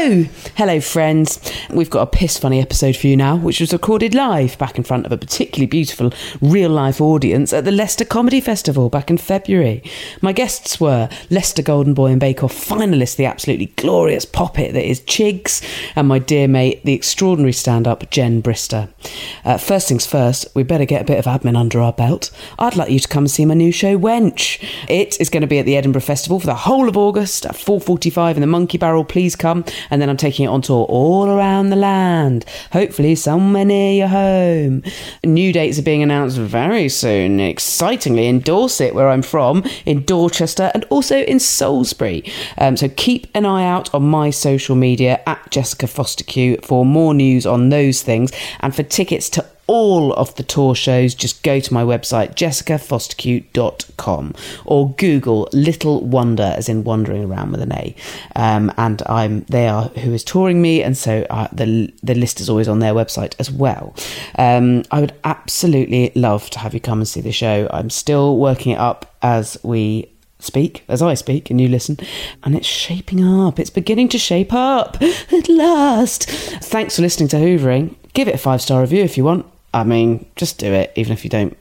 Hello, hello, friends. We've got a piss funny episode for you now, which was recorded live back in front of a particularly beautiful real life audience at the Leicester Comedy Festival back in February. My guests were Leicester Golden Boy and Bake Off finalist, the absolutely glorious poppet that is Chigs, and my dear mate, the extraordinary stand up Jen Brister. Uh, first things first, we better get a bit of admin under our belt. I'd like you to come see my new show, Wench. It is going to be at the Edinburgh Festival for the whole of August at 4:45 in the Monkey Barrel. Please come and then I'm taking it on tour all around the land, hopefully somewhere near your home. New dates are being announced very soon, excitingly in Dorset, where I'm from, in Dorchester, and also in Salisbury. Um, so keep an eye out on my social media at Jessica Fostekew for more news on those things and for tickets to all of the tour shows, just go to my website, jessicafostekew.com, or Google Little Wander, as in wandering around with an A. Um, and I'm they are who is touring me, and so uh, the the list is always on their website as well. Um, I would absolutely love to have you come and see the show. I'm still working it up as we speak as I speak and you listen, and it's shaping up. It's beginning to shape up at last. Thanks for listening to Hoovering. Give it a five star review if you want. I mean, just do it, even if you don't.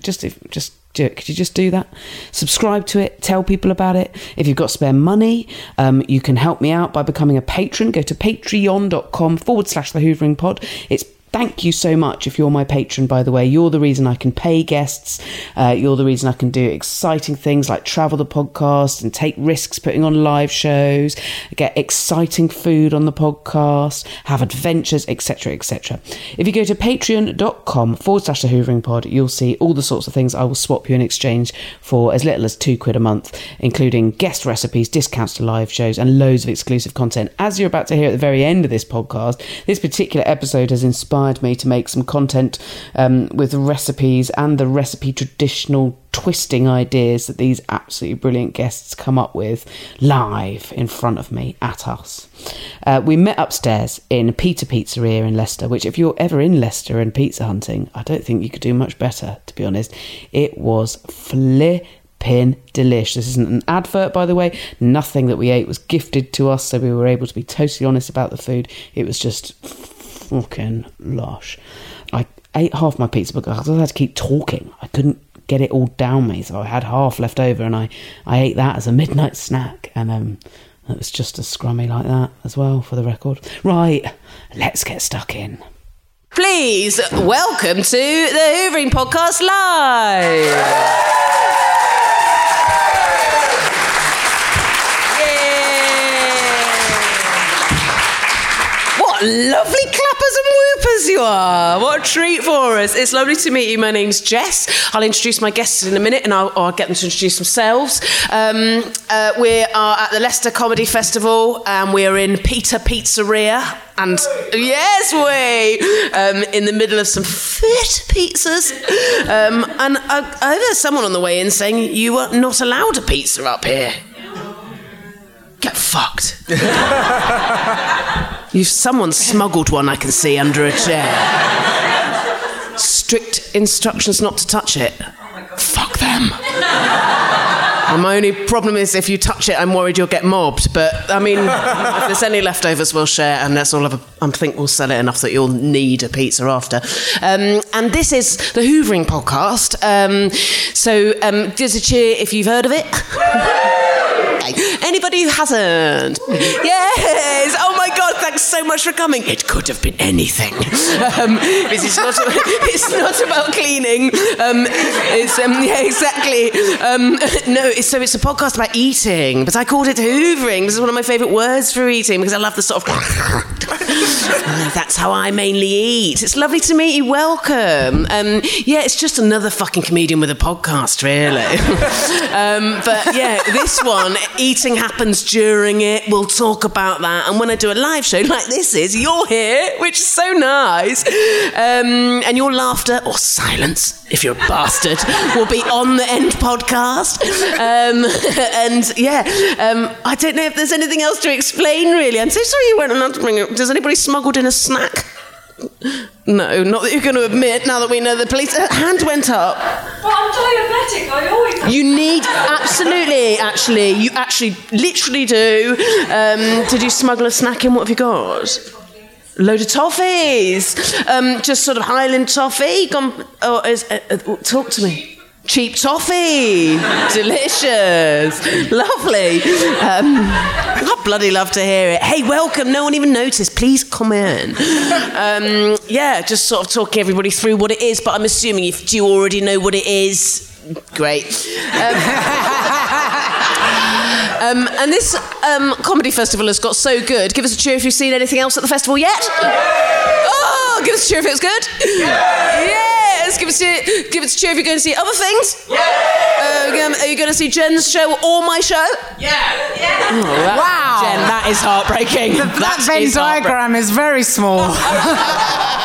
Just, if, just do it. Could you just do that? Subscribe to it. Tell people about it. If you've got spare money, um, you can help me out by becoming a patron. Go to patreon.com forward slash the Hoovering Pod. It's Thank you so much if you're my patron, by the way. You're the reason I can pay guests. Uh, you're the reason I can do exciting things like travel the podcast and take risks putting on live shows, get exciting food on the podcast, have adventures, etc., etc. If you go to patreon.com forward slash the Hoovering Pod, you'll see all the sorts of things I will swap you in exchange for as little as two quid a month, including guest recipes, discounts to live shows, and loads of exclusive content. As you're about to hear at the very end of this podcast, this particular episode has inspired me to make some content um, with recipes and the recipe traditional twisting ideas that these absolutely brilliant guests come up with live in front of me at us. Uh, we met upstairs in Peter Pizzeria in Leicester, which, if you're ever in Leicester and pizza hunting, I don't think you could do much better, to be honest. It was flipping delish. This isn't an advert, by the way. Nothing that we ate was gifted to us, so we were able to be totally honest about the food. It was just fucking lush. I ate half my pizza because I had to keep talking. I couldn't get it all down me, so I had half left over, and I, I ate that as a midnight snack, and um, it was just as scrummy like that as well, for the record. Right, let's get stuck in. Please welcome to the Hoovering Podcast Live. What lovely clappers and whoopers you are. What a treat for us. It's lovely to meet you. My name's Jess. I'll introduce my guests in a minute and I'll, I'll get them to introduce themselves. Um, uh, we are at the Leicester Comedy Festival and we're in Peter Pizzeria. And yes, we um, in the middle of some fit pizzas. Um, and I, I heard someone on the way in saying you are not allowed a pizza up here. Get fucked. You've someone smuggled one I can see under a chair. Strict instructions not to touch it. Fuck them. And my only problem is if you touch it, I'm worried you'll get mobbed. But I mean, if there's any leftovers, we'll share, and that's all of a, I think we'll sell it enough that you'll need a pizza after. Um, and this is the Hoovering podcast. Um, so um, give us a cheer if you've heard of it. Anybody who hasn't? Yes! Oh my god, thanks so much for coming. It could have been anything. Um, is not, it's not about cleaning. Um, it's, um, yeah, exactly. Um, no, it's, so it's a podcast about eating, but I called it hoovering. This is one of my favourite words for eating because I love the sort of. That's how I mainly eat. It's lovely to meet you. Welcome. Um, yeah, it's just another fucking comedian with a podcast, really. um, but yeah, this one, eating happens during it. We'll talk about that. And when I do a live show like this is, you're here, which is so nice. Um, and your laughter or silence, if you're a bastard, will be on the end podcast. Um, and yeah, um, I don't know if there's anything else to explain, really. I'm so sorry you weren't allowed to bring it. Does anybody smuggled in a snack? No, not that you're going to admit now that we know the police. Uh, hand went up. But I'm diabetic, I always. You need, absolutely, actually, you actually literally do. Um, did you smuggle a snack in? What have you got? Load of toffees. Um, just sort of Highland toffee. Gone, oh, is, uh, uh, talk to me. Cheap toffee, delicious, lovely. Um, I'd bloody love to hear it. Hey, welcome. No one even noticed. Please come in. Um, yeah, just sort of talking everybody through what it is. But I'm assuming if do you already know what it is, great. Um, um, and this um, comedy festival has got so good. Give us a cheer if you've seen anything else at the festival yet. Oh, give us a cheer if it was good. Yes, give us a give us a cheer if you're going to see other things. Uh, um, are you going to see Jen's show or my show? Yeah. Wow. Jen, that is heartbreaking. that Venn diagram is very small.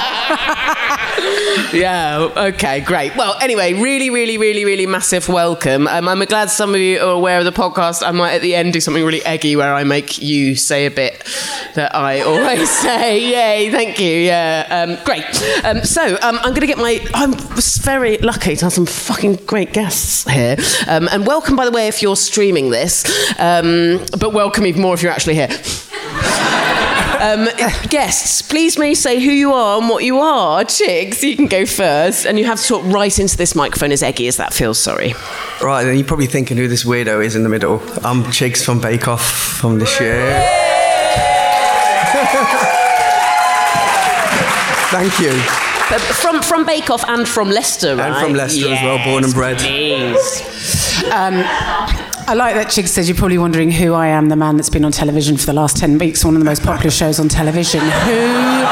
yeah. Okay. Great. Well, anyway, really, really, really, really massive welcome. Um, I'm glad some of you are aware of the podcast. I might at the end do something really eggy where I make you say a bit that I always say. Yay! Thank you. Yeah. Um, great. Um, so um, I'm going to get my. I'm very lucky to have some fucking great guests here. Um, and welcome, by the way, if you're streaming this. Um, but welcome even more if you're actually here. Um, guests, please may say who you are and what you are. Chigs, you can go first. And you have to talk right into this microphone as eggy as that feels, sorry. Right, then you're probably thinking who this weirdo is in the middle. I'm Chigs from Bake Off from this year. Thank you. Uh, from, from Bake Off and from Leicester, right? And from Leicester as well, born and bred. Please. Um, I like that Chig says you're probably wondering who I am, the man that's been on television for the last 10 weeks, one of the most popular shows on television. Who.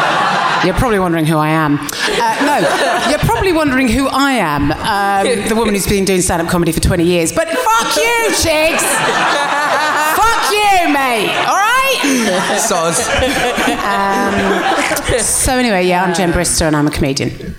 You're probably wondering who I am. Uh, no, you're probably wondering who I am, um, the woman who's been doing stand up comedy for 20 years. But fuck you, Chigs! fuck you, mate! All right? Soz. Um, so, anyway, yeah, I'm Jen Brister and I'm a comedian.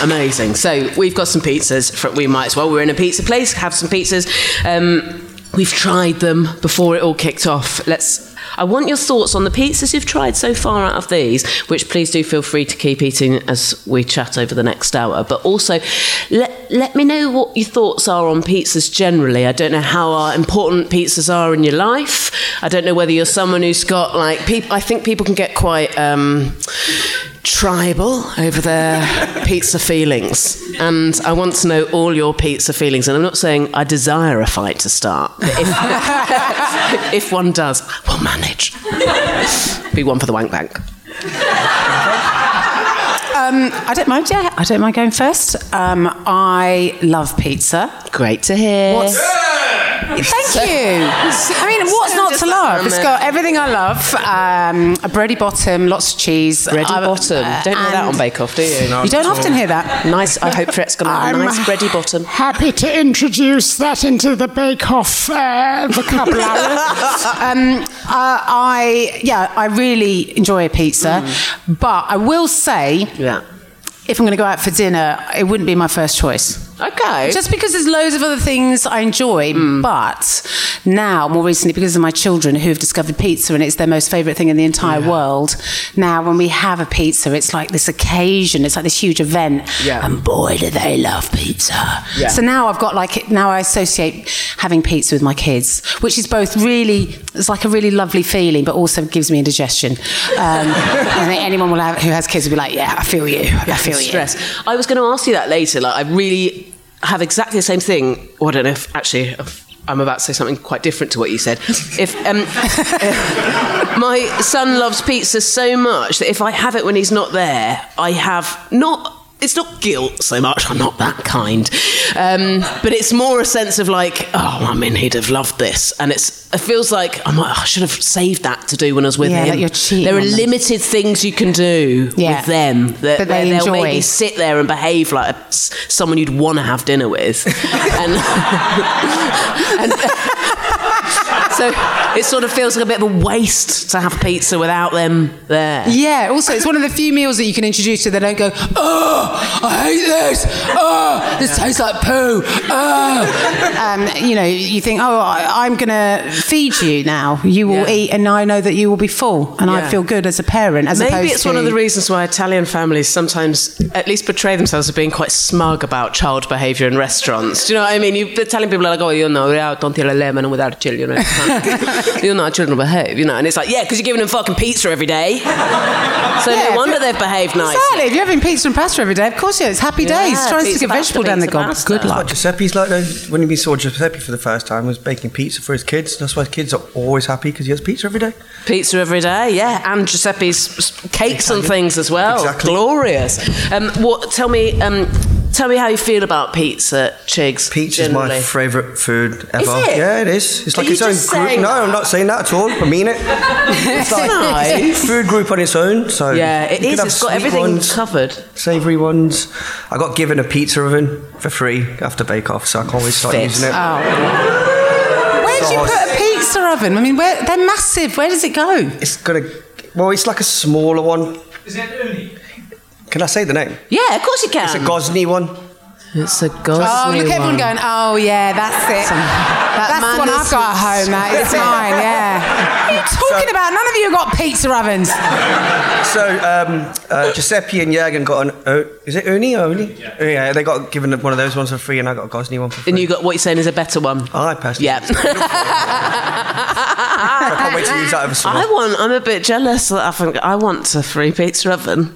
Amazing. So we've got some pizzas. For, we might as well. We're in a pizza place. Have some pizzas. Um, we've tried them before it all kicked off. Let's. I want your thoughts on the pizzas you've tried so far out of these, which please do feel free to keep eating as we chat over the next hour. But also, let, let me know what your thoughts are on pizzas generally. I don't know how important pizzas are in your life. I don't know whether you're someone who's got like, I think people can get quite. Um, tribal over their pizza feelings. And I want to know all your pizza feelings. And I'm not saying I desire a fight to start. If, if one does, we'll manage. Be one for the wank bank. Um, I don't mind. Yeah, I don't mind going first. Um, I love pizza. Great to hear. What's, Thank you. I mean, what's not to love? It's got everything I love. Um, a bready bottom, lots of cheese. Bready I- bottom. uh, Don't hear that on Bake Off, do you? You don't often hear that. Nice. I hope Fret's going to have a I'm nice bready bottom. Happy to introduce that into the Bake Off uh, vocabulary. um, uh, I yeah, I really enjoy a pizza, but I will say, yeah. if I'm going to go out for dinner, it wouldn't be my first choice. Okay. Just because there's loads of other things I enjoy, but now, more recently, because of my children who have discovered pizza and it's their most favourite thing in the entire world, now when we have a pizza, it's like this occasion, it's like this huge event. Yeah. And boy, do they love pizza. Yeah. So now I've got like, now I associate having pizza with my kids, which is both really, it's like a really lovely feeling, but also gives me indigestion. Um, I think anyone will have, who has kids will be like, yeah, I feel you. I feel you. stress. I was going to ask you that later. Like, I really have exactly the same thing. Well, I don't know if actually. If I'm about to say something quite different to what you said. If um, my son loves pizza so much that if I have it when he's not there, I have not. It's not guilt so much. I'm not that kind, um, but it's more a sense of like, oh, I mean, he'd have loved this, and it's. It feels like I'm like, "Oh, I should have saved that to do when I was with Yeah, him. like you're cheating there are them. limited things you can do Yeah. with them that, That they enjoy. maybe sit there and behave like a, someone you'd want to have dinner with. and, and so it sort of feels like a bit of a waste to have pizza without them there. Yeah, also, it's one of the few meals that you can introduce to that don't go, oh, I hate this. Oh, this tastes like poo. Oh. Um, you know, you think, oh, I, I'm going to feed you now. You will Yeah. eat, and I know that you will be full, and I feel good as a parent. As Maybe it's one of the reasons why Italian families sometimes at least portray themselves as being quite smug about child behaviour in restaurants. Do you know what I mean? You, the Italian people are like, oh, you know, yeah, don't eat a lemon without children. You know, you know how children behave, you know. And it's like, yeah, because you're giving them fucking pizza every day. So Yeah, no wonder they've behaved nicely. Exactly. If you're having pizza and pasta every day, of course, yeah, it's happy Yeah, days. Try and pizza, stick a vegetable down the pizza, gob. Good That's what luck. Giuseppe's like though. When we saw Giuseppe for the first time, he was baking pizza for his kids. That's why kids are always happy because he has pizza every day. Pizza every day, yeah, and Giuseppe's s- cakes and things as well. Exactly. Glorious. Um, what? Tell me, um, tell me how you feel about pizza, Chigs. Pizza is my favourite food ever. it? Yeah, it is. It's Are like you its own just group. No, that? I'm not saying that at all. I mean it. It's like nice. food group on its own. So Yeah, it you is. can have It's got everything ones, covered. savoury ones. I got given a pizza oven for free after Bake Off, so I can always start Fit. using it. Oh. Where do you put a pizza oven? I mean, where, they're massive. Where does it go? It's got a well, it's like a smaller one. Is that Ooni? Can I say the name? Yeah, of course you can. It's a Gozney one. It's a Gozney one. Oh, look, everyone one. going, oh, yeah, that's it. that's the one I've got at home, that is mine, yeah. What are you talking about? None of you have got pizza ovens. So um, uh, Giuseppe and Jürgen got an. Uh, is it Ooni or Ooni? Yeah. they got given one of those ones for free, and I got a Gozney one for free. And you got what you're saying is a better one. I personally. Yeah. I can't wait to use that over summer. I want. I'm a bit jealous. that I think I want a free pizza oven.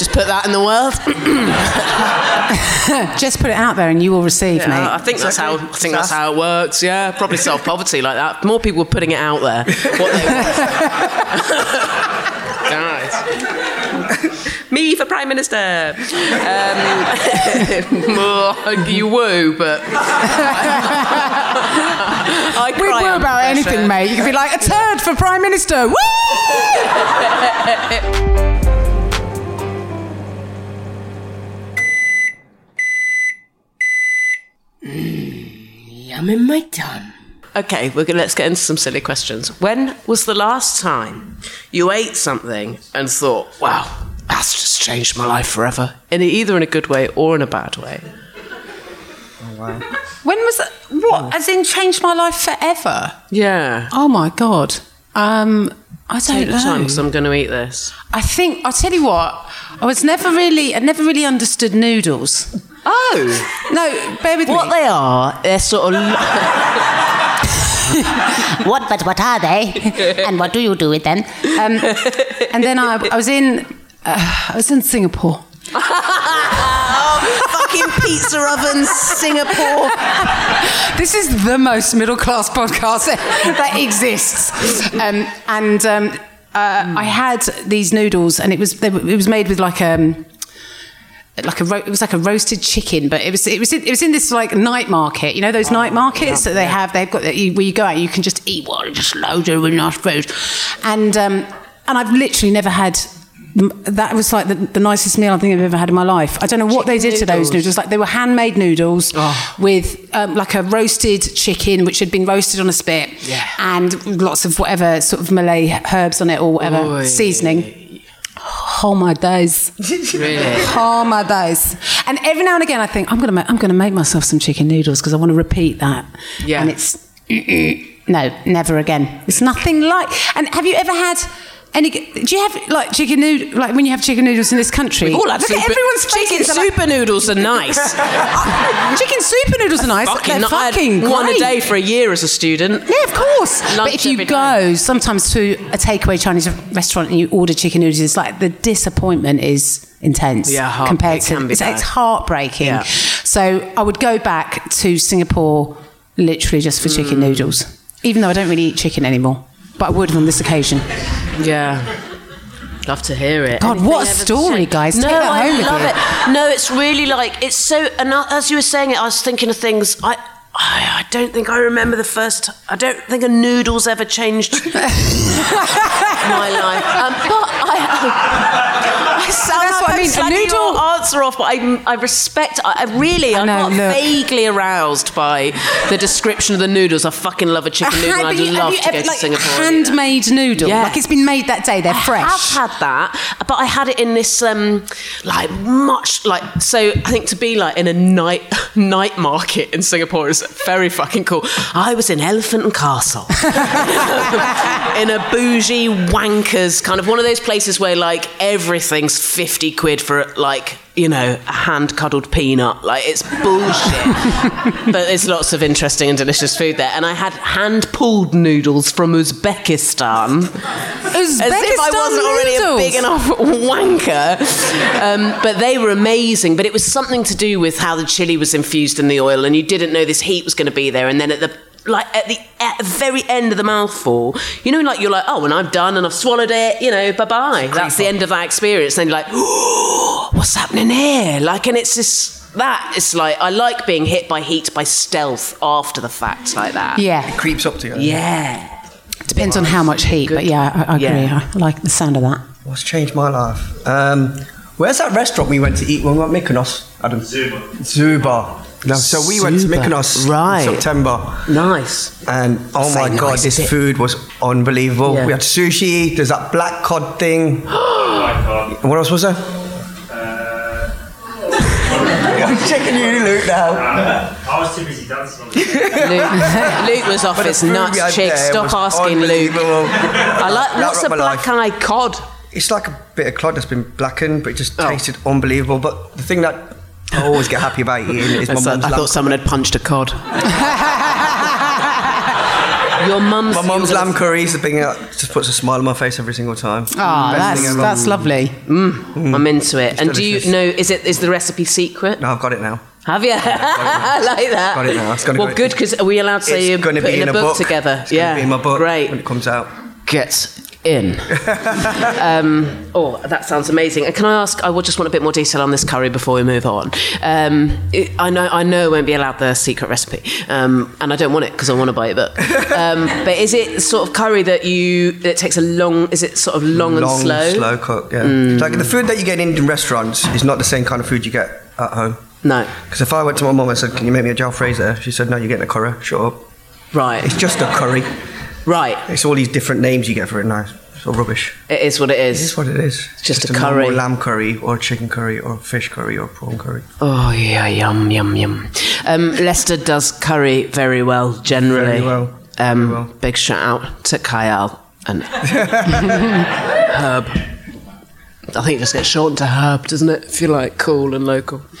Just put that in the world. Just put it out there and you will receive, Yeah, mate. I think that's how. I think that's how it works. Yeah, probably solve poverty like that. More people are putting it out there. What they Guys. Me for prime minister. Um, you woo, but I We cry were under about pressure. anything, mate. You could be like, a turd for Prime Minister. Woo! Yum in my tum. Okay, we're gonna, let's get into some silly questions. When was the last time you ate something and thought, "Wow, that's just changed my life forever"? In either in a good way or in a bad way. Wow. When was that? What? As in, changed my life forever? Yeah. Oh my God. Um, I don't Take know. your time because I'm going to eat this. I think I'll tell you what. I was never really, I never really understood noodles. Oh no, bear with what me. they are, they're sort of. what, but what are they? and what do you do with them? Um, and then I, I was in, uh, I was in Singapore. fucking pizza ovens, Singapore. This is the most middle class podcast that exists. Um, and um, uh, I had these noodles, and it was they, were- it was made with like um like a ro- it was like a roasted chicken, but it was it was in, it was in this like night market. You know those night markets that they have. They've got that you, where you go out, you can just eat what just loads of really nice food, and um, and I've literally never had. That was like the, the nicest meal I think I've ever had in my life. I don't know what they did to those noodles. noodles. Like they were handmade noodles with um, like a roasted chicken, which had been roasted on a spit, Yeah. and lots of whatever sort of Malay herbs on it or whatever Oy. seasoning. My days! Really? My days! And every now and again, I think I'm gonna ma- I'm gonna make myself some chicken noodles because I want to repeat that. Yeah. And it's no, never again. It's nothing like. And have you ever had? Any, do you have like chicken noodle like when you have chicken noodles in this country? We've all had Look at everyone's chicken like- super noodles are nice. chicken super noodles are nice. fucking, They're fucking one a day for a year as a student. Yeah, of course. Lunch but if you go sometimes to a takeaway Chinese restaurant and you order chicken noodles, it's like the disappointment is intense. Yeah, compared it to can be it's, it's heartbreaking. Yeah. So I would go back to Singapore literally just for chicken Mm. noodles, even though I don't really eat chicken anymore. But I would on this occasion. Yeah. Love to hear it. God, what a story, say? guys. No, Take that I home with love you. it. No, it's really like it's so. And as you were saying it, I was thinking of things. I, I, I don't think I remember the first. I don't think a noodle's ever changed my life. Um, but I, I sound That's what I I'm mean, a noodle- answer off, but I, I respect. I, I really, I, know, got look. vaguely aroused by the description of the noodles. I fucking love a chicken noodle. I'd you- love to ever- go to like, Singapore. and eat that. Handmade noodle. Yeah. Like it's been made that day. They're fresh. I have had that, but I had it in this um, like much like so. I think to be like in a night night market in Singapore is very fucking cool. I was in Elephant and Castle in a bougie wankers kind of one of those places where like everything's fifty quid for like you know a hand cuddled peanut. Like it's bullshit, but there's lots of interesting and delicious food there. And I had hand pulled noodles from Uzbekistan. As if I wasn't already a big enough wanker. Um, but they were amazing. But it was something to do with how the chili was infused in the oil, and you didn't know this heat was going to be there. And then at the like at the at the very end of the mouthful, you know, like you're like, oh, and I'm done, and I've swallowed it. You know, bye bye. That's the end of that experience. Then you're like, oh, what's happening here? Like, and it's just. That it's like I like being hit by heat by stealth after the fact like that. Yeah. It creeps up to you. Yeah. Depends on how much heat, but yeah, I, I agree. Yeah. I like the sound of that. What's changed my life? Um, where's that restaurant we went to eat when we went to Mykonos? Adam? Zuma. Zuma. No, so we went to Zuma. Mykonos Right. in September. Nice. And oh Say my god, this bit. food was unbelievable. Yeah. We had sushi, there's that black cod thing. what else was there? Uh, I'm checking you, Luke, now. Uh, I was too busy dancing Luke, Luke was off But his nuts, chick. Stop asking Luke. I like. That What's a black life. eyed cod? It's like a bit of cod that's been blackened, but it just Oh. tasted unbelievable. But the thing that I always get happy about eating my That's like- mum's I thought someone had punched a cod. Your mum's. My mum's lamb curry is the thing that just puts a smile on my face every single time. Ah, Best that's that's lovely. Mm, I'm into it. It's and do you know? Is it is the recipe secret? No, I've got it now. Have you? I like that. Got it now. It's gonna well, go- good because are we allowed to say you're putting be in a a book, book together? It's yeah, be in my book Great. when it comes out. Get in. um, oh, that sounds amazing. And can I ask? I would just want a bit more detail on this curry before we move on. Um, it, I know, I know, I won't be allowed the secret recipe, um, and I don't want it because I want to buy a book. Um, but is it sort of curry that you that takes a long? Is it sort of long, and Long, slow? slow cook. Yeah. Mm. Like the food that you get in Indian restaurants is not the same kind of food you get at home. No. Because if I went to my mum and said, "Can you make me a jalfrezi?" She said, "No, you're getting a curry. Shut up." Right. It's just a curry. Right. It's all these different names you get for it now. It's all rubbish. It is what it is. It is what it is. It's just, a normal curry. lamb curry or chicken curry or fish curry or prawn curry. Oh yeah, yum yum yum. Um, Leicester does curry very well generally. Very well, Um, Big shout out to Kayal. and Herb. I think it just gets shortened to Herb, doesn't it? If you're like cool and local.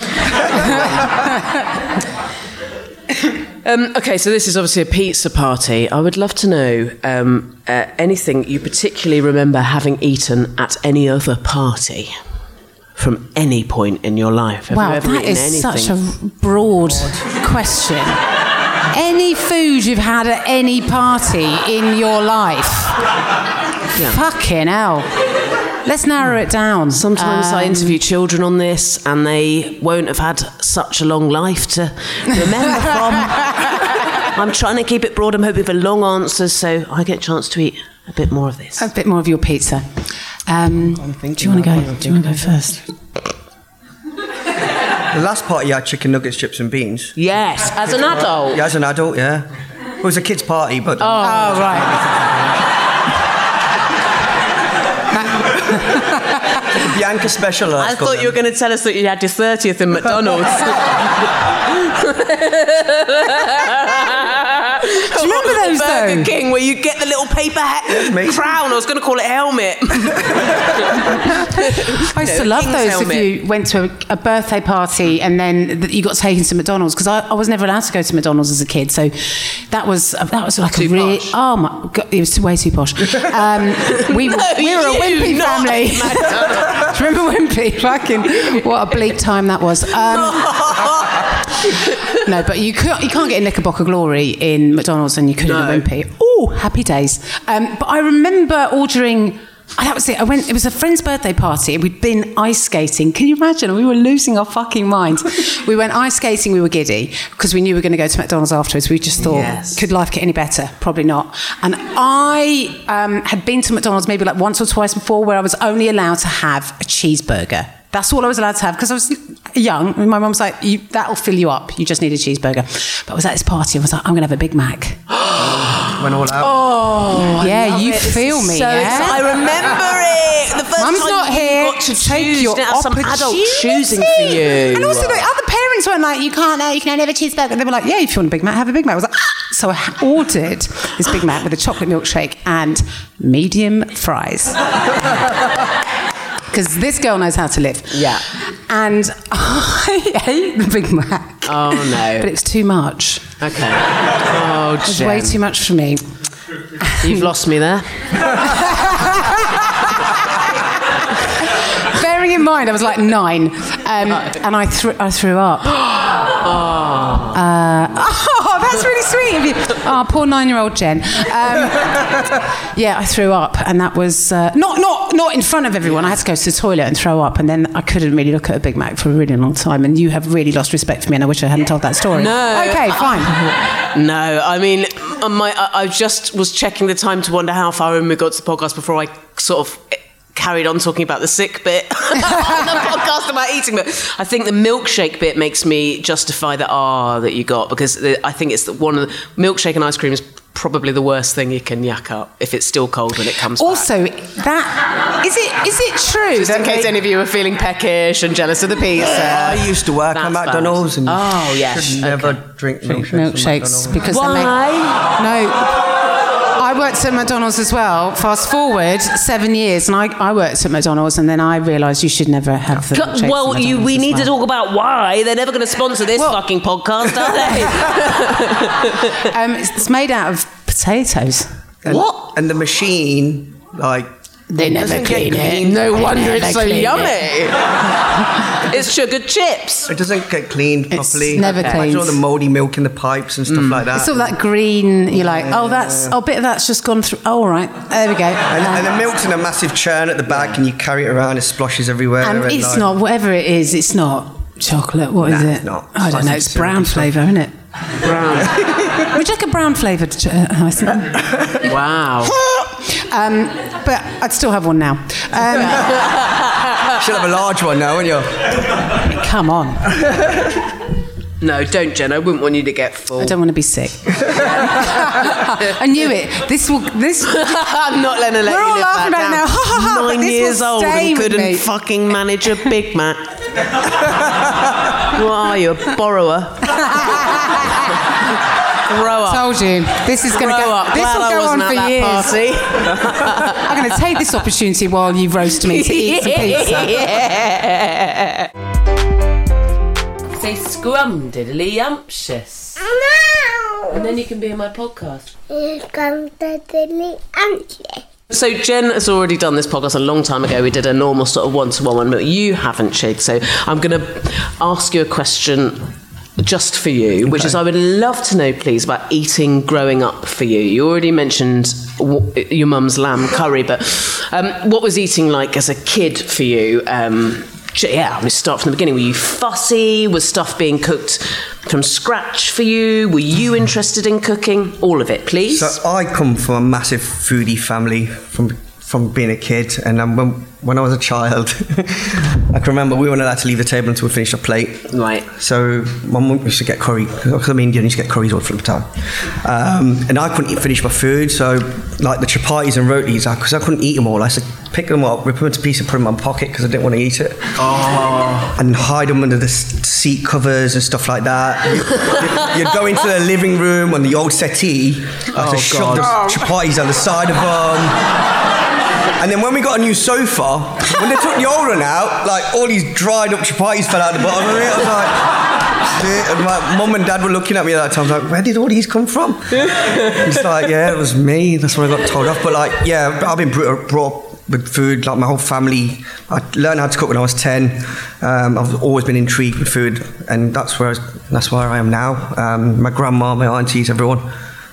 Um, okay, so this is obviously a pizza party. I would love to know um, uh, anything you particularly remember having eaten at any other party from any point in your life. Have you wow, ever that eaten is anything? such a broad question. Any food you've had at any party in your life? Fucking hell. Let's narrow it down. Sometimes I Um, interview children on this, and they won't have had such a long life to remember from. I'm trying to keep it broad. I'm hoping for long answers, so I get a chance to eat a bit more of this. A bit more of your pizza. Um, do you want to go? Do you want to go first? The last party you had chicken nuggets, chips, and beans. Yes, as an adult. Yeah, as an adult, yeah. It was a kids' party, but. Oh, right. Bianca special. I thought you were going to tell us that you had your 30th in McDonald's. Do you remember those Burger though? King, where you get the little paper hat crown. I was going to call it helmet. I used No, to love King's those helmet. if you went to a, a birthday party and then th- you got taken to McDonald's because I, I was never allowed to go to McDonald's as a kid. So that was uh, that was like a real oh my god, it was way too posh. Um, we No, we were a you, Wimpy family. McDonald's. Do you remember Wimpy? Fucking what a bleak time that was. Um, no, but you could, you can't get a Knickerbocker glory in McDonald's and you could in No. a Wimpy. Oh, happy days. Um, but I remember ordering. oh, that was it. I went. It was a friend's birthday party. And we'd been ice skating. Can you imagine? We were losing our fucking minds. we went ice skating. We were giddy because we knew we were going to go to McDonald's afterwards. We just thought, Yes. could life get any better? Probably not. And I um, had been to McDonald's maybe like once or twice before, where I was only allowed to have a cheeseburger. That's all I was allowed to have because I was young. And my mum was like, you, "That'll fill you up. You just need a cheeseburger." But I was at this party. I was like, "I'm going to have a Big Mac." Went all out. Oh, yeah, you it. Feel me. So yeah? I remember it. The first Mum's time not you here got to take choose. your You some adult choosing for you. And also, the other parents weren't like, "You can't. No, you can only have a cheeseburger." They were like, "Yeah, if you want a Big Mac, have a Big Mac." I was like, "Ah." so I ordered this Big Mac with a chocolate milkshake and medium fries. Because this girl knows how to live. Yeah. And I ate the Big Mac. Oh no. But it was too much. Okay. Oh, It was way too much for me. You've lost me there. Bearing in mind, I was like nine, um, and I, threw I threw up. Uh, oh, that's really sweet of you. Oh, poor nine-year-old Jen. Um, yeah, I threw up, and that was uh, not not not in front of everyone. I had to go to the toilet and throw up, and then I couldn't really look at a Big Mac for a really long time. And you have really lost respect for me, and I wish I hadn't told that story. No. Okay, fine. No, I mean, my, I, I just was checking the time to wonder how far in we got to the podcast before I sort of carried on talking about the sick bit on the podcast about eating. But I think the milkshake bit makes me justify the R that you got because the, I think it's the, one of the milkshake and ice cream is probably the worst thing you can yak up if it's still cold when it comes back. Also, that is it. Is it true? Just in case they- any of you are feeling peckish and jealous of the pizza. I used to work at That's McDonald's and Oh, yes. should never drink milkshakes. from milkshakes McDonald's. because they make no. I worked at McDonald's as well. Fast forward seven years, and I, I worked at McDonald's, and then I realised you should never have the. milkshakes Well, you, we as need to talk about why they're never going to sponsor this fucking podcast, are they? Um, it's, it's made out of potatoes. And, what? And the machine, like. They never doesn't get clean it. no They wonder it's so yummy. it. it's sugar chips. It doesn't get cleaned properly. never Imagine cleaned. all the mouldy milk in the pipes and stuff like that. It's all that green. You're like, oh, that's oh, a bit of that's just gone through. Oh, all right, there we go. And, and the milk's in a massive churn at the back, and you carry it around, it splashes everywhere. And it's like- not whatever it is. It's not chocolate. What is Nah, it? it's not. I don't know. It's brown flavour, isn't it? Brown. Would you like a brown flavoured uh, wow. Um, but I'd still have one now. Um, Should have a large one now, wouldn't you? come on. No, don't, Jen. I wouldn't want you to get full. I don't want to be sick. I knew it. This will. This. I'm not letting her let We're you all live laughing that about it down. now. Ha, ha, ha, but Nine years old and with couldn't me. fucking manage a Big Mac. what are you, a borrower? Grow up. Told you. This is going to go. up. This Glad will go on for at years. I'm going to take this opportunity while you roast me to eat some pizza. yeah. Say scrum diddly umptious. And then you can be in my podcast. So Jen has already done this podcast a long time ago. We did a normal sort of one-to-one one, but you haven't, Chig. So I'm going to ask you a question just for you, which is I would love to know, please, about eating growing up for you. You already mentioned w- your mum's lamb curry, but um, what was eating like as a kid for you? Um, yeah, let's start from the beginning. Were you fussy? Was stuff being cooked from scratch for you? Were you interested in cooking? All of it, please. So I come from a massive foodie family from from being a kid, and um, when when I was a child, I can remember we weren't allowed to leave the table until we finished our plate. Right. So my mum used to get curry because I'm Indian. Used to get curries all the time, um, and I couldn't eat, finish my food. So like the chapatis and rotis, because I, couldn't eat them all, I to pick them up, rip them into pieces, put them in my pocket because I didn't want to eat it, Oh. and hide them under the seat covers and stuff like that. You'd, you'd go into the living room on the old settee, I had Oh, shove the chapatis on the side of them. And then when we got a new sofa, when they took the old one out, like all these dried up chapatis fell out the bottom of it. I was like. And my mum and dad were looking at me at that time, I was like, where did all these come from? It's like, yeah, it was me. That's what I got told off. But like, yeah, I've been brought up with food, like my whole family. I learned how to cook when I was 10. Um, I've always been intrigued with food, and that's where I that's where I am now. Um, my grandma, my aunties, everyone.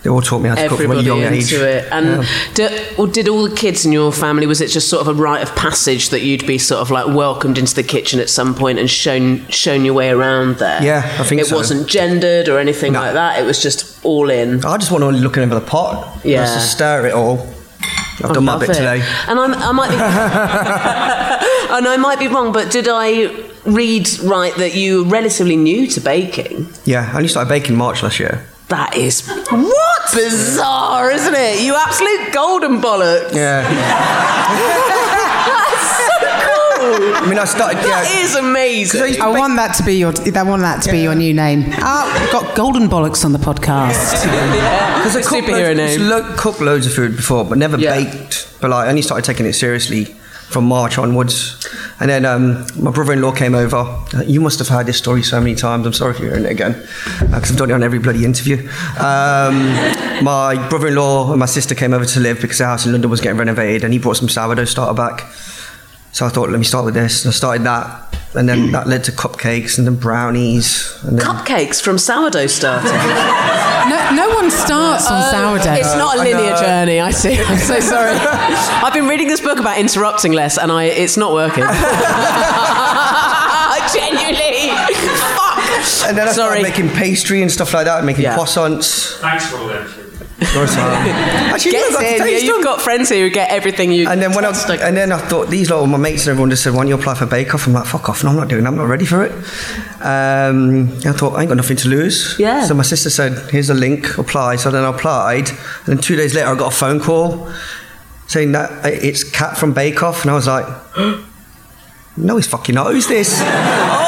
They all taught me how to cook from a young into age. it. And do, or did all the kids in your family, was it just sort of a rite of passage that you'd be sort of like welcomed into the kitchen at some point and shown shown your way around there? Yeah, I think It so. wasn't gendered or anything like that. It was just all in. I just want to look over the pot. Yeah. Just to at it all. I've I done my bit it. today. And I'm, I might be, and I might be wrong, but did I read right that you were relatively new to baking? Yeah, I only started baking March last year. That is what bizarre, isn't it? You absolute golden bollocks. Yeah. I mean, I started. That is amazing. I want that to be your. I want that to be your new name. Oh, got golden bollocks on the podcast. Because I cooked Superhero loads, name. lo- cooked loads of food before, but never baked. But like, I only started taking it seriously from March onwards. And then um, my brother-in-law came over. Uh, You must have heard this story so many times. I'm sorry if you're hearing it again, because I've done it on every bloody interview. Um, my brother-in-law and my sister came over to live because the house in London was getting renovated, and he brought some sourdough starter back. So I thought, let me start with this. And I started that, and then that led to cupcakes and then brownies. And then Cupcakes from sourdough starter. No, no one starts on uh, sourdough. It's not a linear know. journey. I see. I'm so sorry. I've been reading this book about interrupting less, and I it's not working. Genuinely, fuck. And then I Sorry. started making pastry and stuff like that, making croissants. Thanks for all that. Actually, Gets look, I in. got to Yeah, you've them. got friends here who get everything you. And then when I and then I thought these lot, my mates and everyone just said, "Why don't you apply for Bake Off?" I'm like, "Fuck off! No, I'm not doing. it. I'm not ready for it." Um, I thought I ain't got nothing to lose. Yeah. So my sister said, "Here's a link. Apply." So then I applied, and then two days later I got a phone call saying that uh, it's Kat from Bake Off, and I was like, "No, he's fucking not. Who's this?"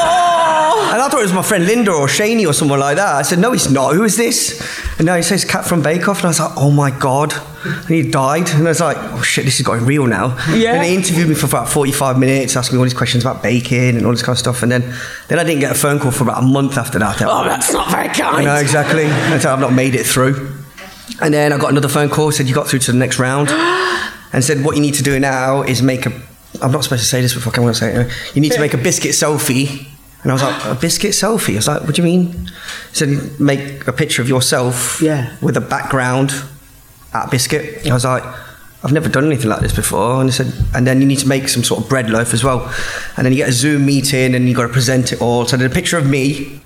And I thought it was my friend Linda or Shaney or someone like that. I said, no, he's not. Who is this? And now he says Cat from Bake Off. And I was like, oh my God. And he died. And I was like, oh shit, this is going real now. Yeah. And he interviewed me for about 45 minutes, asking me all these questions about baking and all this kind of stuff. And then, then I didn't get a phone call for about a month after that. Oh, that's not very I kind. know, exactly. And so I've not made it through. And then I got another phone call, said you got through to the next round. and said what you need to do now is make a. I'm not supposed to say this, but fuck, I'm going to say it. You need to make a biscuit selfie. And I was like, a biscuit selfie? I was like, what do you mean? He said, make a picture of yourself Yeah. with a background at biscuit. I was like, I've never done anything like this before. And he said, and then you need to make some sort of bread loaf as well. And then you get a Zoom meeting and you got to present it all. So I did a picture of me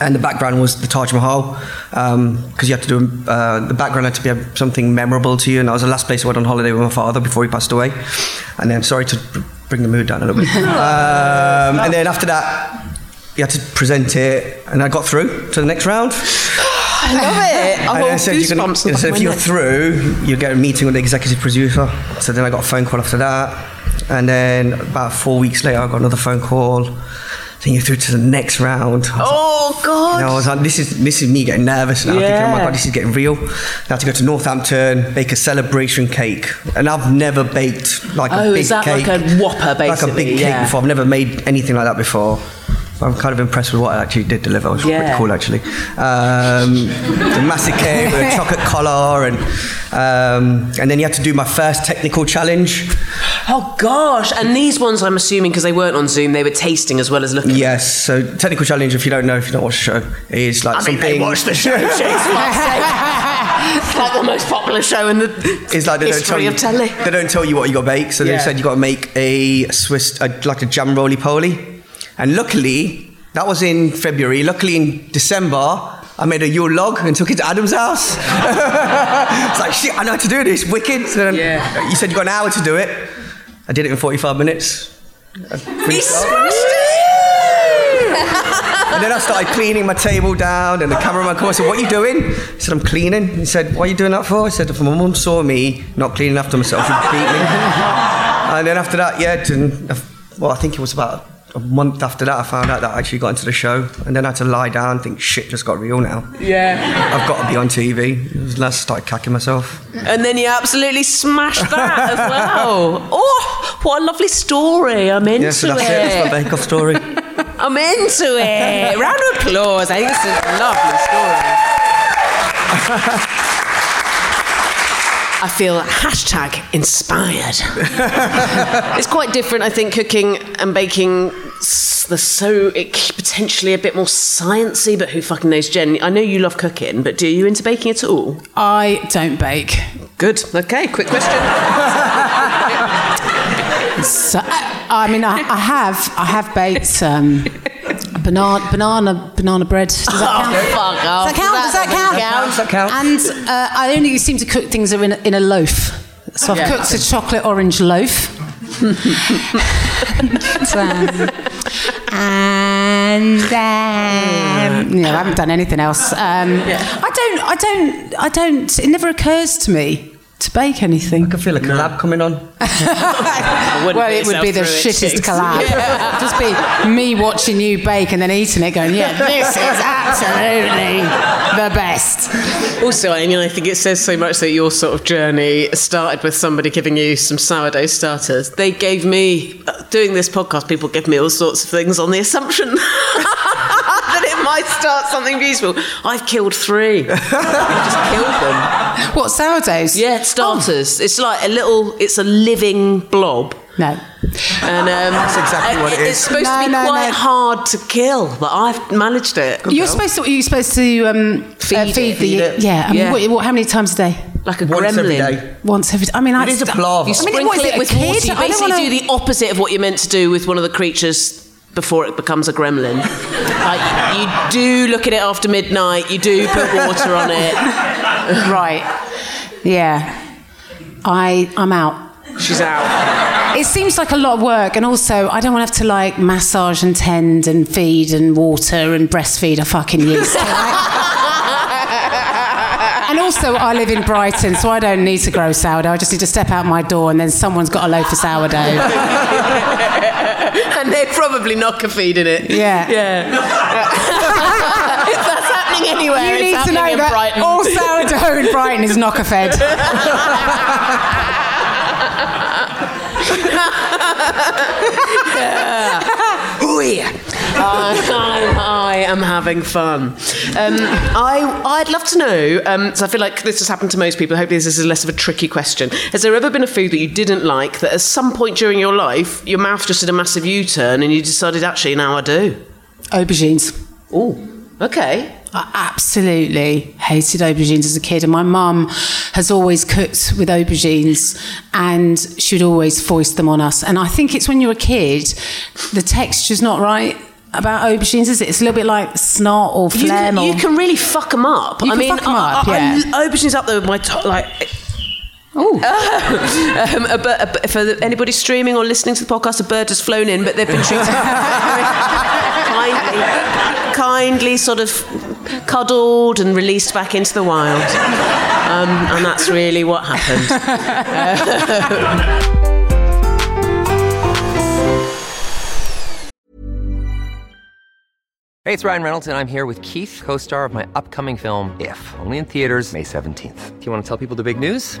and the background was the Taj Mahal because you had to do uh, the background had to be something memorable to you. And that was the last place I went on holiday with my father before he passed away. And then, sorry to bring the mood down a little bit. um, and then after that, you had to present it, and I got through to the next round. I love it. Oh, And I said, you're gonna- goosebumps I said, if you're through, you get a meeting with the executive producer. So then I got a phone call after that. And then about four weeks later, I got another phone call Then you're through to the next round. Oh God! you know, I was like, this is this is me getting nervous now. Thinking, oh my god, this is getting real. I had to go to Northampton, bake a celebration cake, and I've never baked like a Oh, big is that cake, like a whopper, basically? like a big cake Yeah. before. I've never made anything like that before. I'm kind of impressed with what I actually did deliver. It was Yeah. pretty cool, actually. Um, a massive cake with a chocolate collar, and um, and then you had to do my first technical challenge. Oh gosh! And these ones, I'm assuming, because they weren't on Zoom, they were tasting as well as looking. Yes, so technical challenge. If you don't know, if you don't watch the show, is like I mean, they watch the show. Chase, fuck's sake. it's like the most popular show in the It's like they don't tell history you. of telly. They don't tell you what you got to bake. So they said you got to make a Swiss, a, like a jam roly poly. And luckily, that was in February. Luckily, in December, I made a Yule log and took it to Adam's house. it's like shit. I know how to do this. Wicked. So then Yeah. You said you got an hour to do it. I did it in 45 minutes. He smashed it! And then I started cleaning my table down, and the cameraman came. I said, "What are you doing?" I said, "I'm cleaning." He said, "What are you doing that for?" I said, "If my mum saw me not cleaning after myself, she'd beat me." and then after that, yeah, to, well, I think it was about a month after that, I found out that I actually got into the show, and then I had to lie down, and think shit just got real now. Yeah. I've got to be on TV. And I started cacking myself. And then you absolutely smashed that as well. Oh, what a lovely story. I'm into Yeah, so that's it. it. That's my bake-off story. I'm into it. Round of applause. I think it's a lovely story. I feel hashtag inspired. it's quite different, I think, cooking and baking. They're so it, potentially a bit more sciencey, but who fucking knows, Jen? I know you love cooking, but do you into baking at all? I don't bake. Good. Okay. Quick question. So, I, I mean, I, I have, I have baked um, banana, banana, banana bread. Does that count? Oh, fuck off. Does that count? Does that count? Does that count? And uh, I only seem to cook things that are in a, in a loaf. So I've Yeah. cooked a chocolate orange loaf. and, um, and um, yeah, I haven't done anything else. Um, I don't. I don't. I don't. It never occurs to me to bake anything. I can feel a collab coming on. Well, it would be the shittest collab. Just be me watching you bake and then eating it, going, "Yeah, this is absolutely the best." Also, I mean, I think it says so much that your sort of journey started with somebody giving you some sourdough starters. They gave me, uh, doing this podcast, people give me all sorts of things on the assumption that it might start something beautiful. I've killed three. I've just killed them. What sourdoughs? Yeah, starters. It's like a little, it's a living blob. No. And um, That's exactly what it It's is. supposed No, to be no, quite no. hard to kill, but I've managed it. You're supposed to. You're supposed to um, Feed uh, it. feed the. Feed it. Yeah. I mean, Yeah. What, what, how many times a day? Like a Once gremlin. every day. Once every. I mean, I. It is a palaver. You I mean, sprinkle it it, with water. You don't basically wanna- do the opposite of what you're meant to do with one of the creatures before it becomes a gremlin. like you do look at it after midnight. You do put water on it. Right. Yeah. I. I'm out. She's out. It seems like a lot of work, and also I don't want to have to like massage and tend and feed and water and breastfeed a fucking yeast. and also, I live in Brighton, so I don't need to grow sourdough. I just need to step out my door, and then someone's got a loaf of sourdough. and they're probably knocker feeding it. Yeah. Yeah. Happening anywhere, you need to know in that Brighton. all sourdough in Brighton is knocker fed. Yeah. I, I am having fun. Um, I, I'd love to know, um, so I feel like this has happened to most people. Hopefully, this is less of a tricky question. Has there ever been a food that you didn't like that at some point during your life, your mouth just did a massive U turn and you decided, actually, now I do? Aubergines. Oh, okay. I absolutely hated aubergines as a kid, and my mum has always cooked with aubergines, and she'd always foist them on us. And I think it's when you're a kid, the texture's not right about aubergines, is it? It's a little bit like snot or You phlegm. can, or... you can really fuck them up. You I can mean, fuck 'em I- up, I- yeah. I- aubergines up there with my top, like. Oh. um, a a for anybody streaming or listening to the podcast, a bird has flown in, but they've been treated kindly, kindly sort of cuddled and released back into the wild. Um, and that's really what happened. Hey, it's Ryan Reynolds, and I'm here with Keith, co star of my upcoming film, If, only in theaters, May 17th. Do you want to tell people the big news?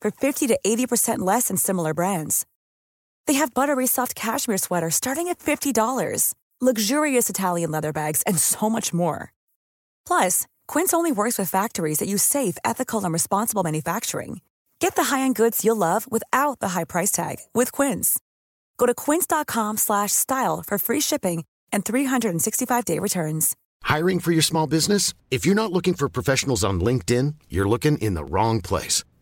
for 50 to 80% less than similar brands. They have buttery soft cashmere sweaters starting at $50, luxurious Italian leather bags, and so much more. Plus, Quince only works with factories that use safe, ethical, and responsible manufacturing. Get the high-end goods you'll love without the high price tag with Quince. Go to quince.com slash style for free shipping and 365-day returns. Hiring for your small business? If you're not looking for professionals on LinkedIn, you're looking in the wrong place.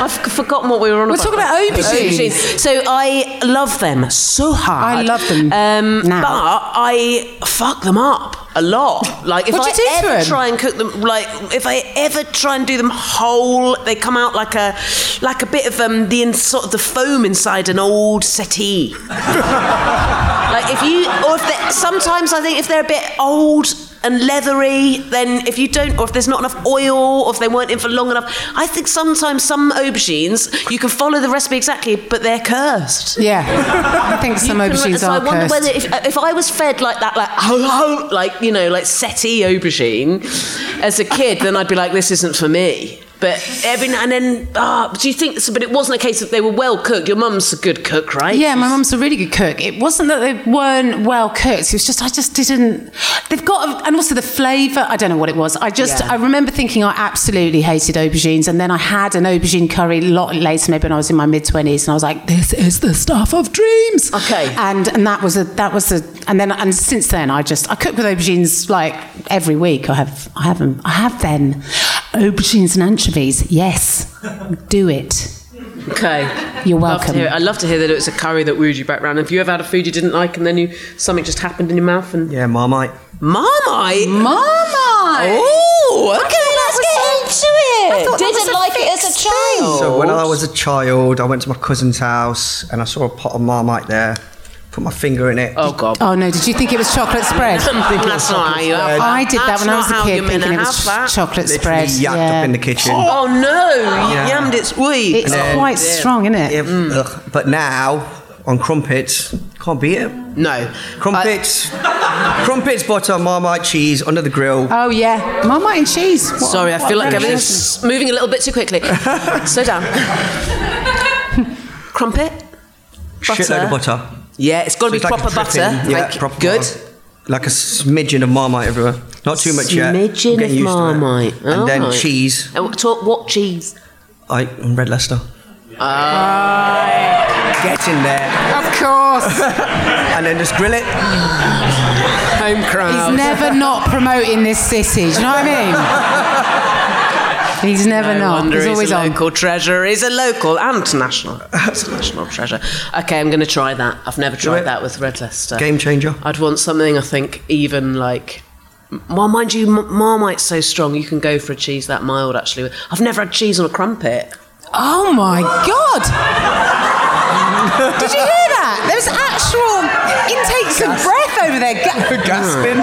I've forgotten what we were on We're about. talking about aubergines. So I love them so hard. I love them Um, now. But I fuck them up a lot. Like if I ever try and cook them, like if I ever try and do them whole, they come out like a like a bit of um the in, sort of the foam inside an old settee. like if you or if sometimes I think if they're a bit old and leathery, then if you don't, or if there's not enough oil, or if they weren't in for long enough, I think sometimes some aubergines you can follow the recipe exactly, but they're cursed. Yeah, I think some You can- aubergines so I wonder cursed. whether if, if I was fed like that, like ho, like you know, like seti aubergine as a kid, then I'd be like, this isn't for me. But every now and then, ah, do you think? So, but it wasn't a case that they were well cooked. Your mum's a good cook, right? Yeah, my mum's a really good cook. It wasn't that they weren't well cooked. It was just I just didn't. They've got, and also the flavour. I don't know what it was. I just Yeah. I remember thinking I absolutely hated aubergines, and then I had an aubergine curry a lot later, maybe when I was in my mid twenties, and I was like, this is the stuff of dreams. Okay. And and that was a that was a and then and since then I just I cook with aubergines like every week. I have I have them I have them aubergines and anchovies. Yes, do it. Okay. You're Love welcome. hear it. I love to hear that it was a curry that wooed you back round. Have you ever had a food you didn't like and then you something just happened in your mouth and Yeah, Marmite. Marmite? Marmite. Oh, okay, let's get into it. Didn't like it as a child. So when I was a child, I went to my cousin's house and I saw a pot of Marmite there. Put my finger in it. Oh God. Oh no! Did you think it was chocolate spread? That's not how you have. I did that when I was a kid, thinking it was that. chocolate Literally spread. yacked yeah. up in the kitchen. Oh, oh. no! You yammed it sweet. It's quite strong, isn't it? Yeah, mm. ugh. But now on crumpets, can't beat it. No. Crumpets, crumpets, butter, Marmite cheese under the grill. Oh yeah, Marmite and cheese. What- Sorry, I feel like a everything's moving a little bit too quickly. Slow down. Crumpet. Butter. Shitload of butter. Yeah, it's got to be It's like proper butter. dripping. Yeah, Thank you. proper Good. butter. Like a smidgen of Marmite everywhere. Not too much yet. Smidgen of used to. Marmite. And then Alright. cheese. Uh, what- Talk what cheese? I Red Leicester. Ah. Get in there. Of course. and then just grill it. Home crowd. He's never not promoting this city. Do you know what I mean? He's never No not. He's he's always a on. local treasure. He's a local and national. a national treasure. Okay, I'm going to try that. I've never tried that with Red Leicester. Game changer. I'd want something, I think, even like. Well, mind you, Marmite's so strong, you can go for a cheese that mild, actually. I've never had cheese on a crumpet. Oh my god! Did you hear that? There's actual intakes of breath over there. Ga- Gasping.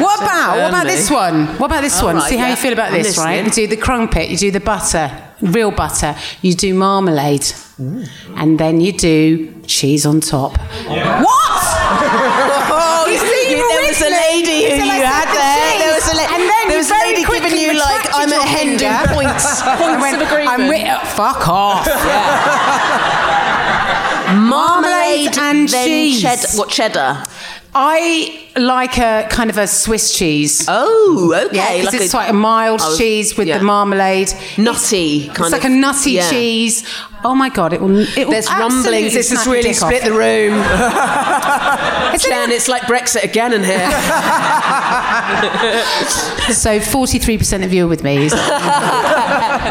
What about what about this one? What about this All one? right, See how yeah. you feel about I'm this, right? You listening. do the crumpet, you do the butter, real butter, you do marmalade, and then you do cheese on top. What? Oh, You see, you there was a lady who So you had said the there. There was a, la- and then there was a lady giving you like, I'm your a Hindu points, I points went, of agreement. I'm with, fuck off. Marmalade and then cheese. Cheddar, what cheddar? I like a kind of a Swiss cheese. Oh, okay. Yeah, like it's like a mild was- cheese with yeah. the marmalade. Nutty It's, kind it's like of- a nutty yeah. cheese. Oh my god, it will. It will There's rumblings. This has really dick off. split the room. Jen, it's like Brexit again in here. so forty-three percent of you are with me.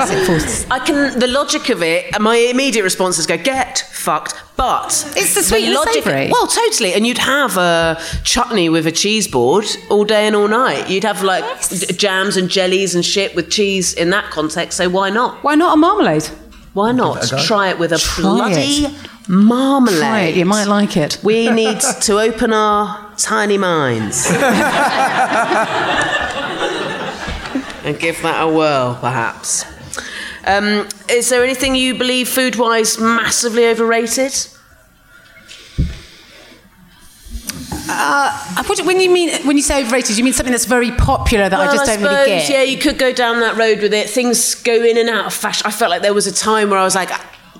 Is that- Is it 40? I can. The logic of it. My immediate response is go get fucked. But It's the sweet and the logic. savoury. Well, totally. And you'd have a chutney with a cheese board all day and all night. You'd have like d- jams and jellies and shit with cheese in that context. So why not? Why not a marmalade? Why not it try it with a Try bloody it. marmalade? Try it, you might like it. We need to open our tiny minds and give that a whirl, perhaps. Um, is there anything you believe food wise massively overrated? Uh, what when you mean when you say overrated, you mean something that's very popular that I Well, just don't suppose, really get. Yeah, you could go down that road with it. Things go in and out of fashion. I felt like there was a time where I was like,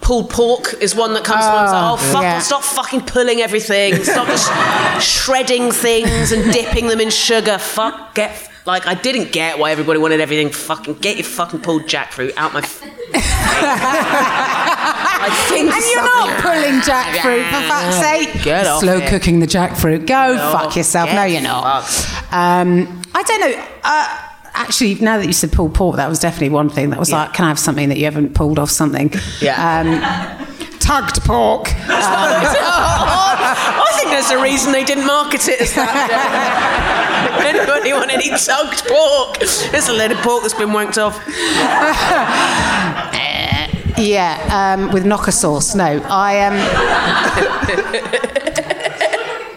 pulled pork is one that comes to mind. Like, Oh, oh, fuck, yeah. stop fucking pulling everything. Stop just shredding things and dipping them in sugar. Fuck, get. Like, I didn't get why everybody wanted everything fucking. Get your fucking pulled jackfruit out my. F- I think and you're not pulling jackfruit for fuck's sake. Get off Slow it. cooking the jackfruit. Go No, fuck yourself. No, you're not. Um, I don't know. Uh, actually, now that you said pulled pork, that was definitely one thing that was like, can I have something that you haven't pulled off something? Yeah. Um, tugged pork. I think there's a reason they didn't market it as that. Anybody want any tugged pork? It's a load of pork that's been wanked off. Yeah, um, with knocker sauce. No, I um,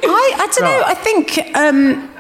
I, I don't know. I think um,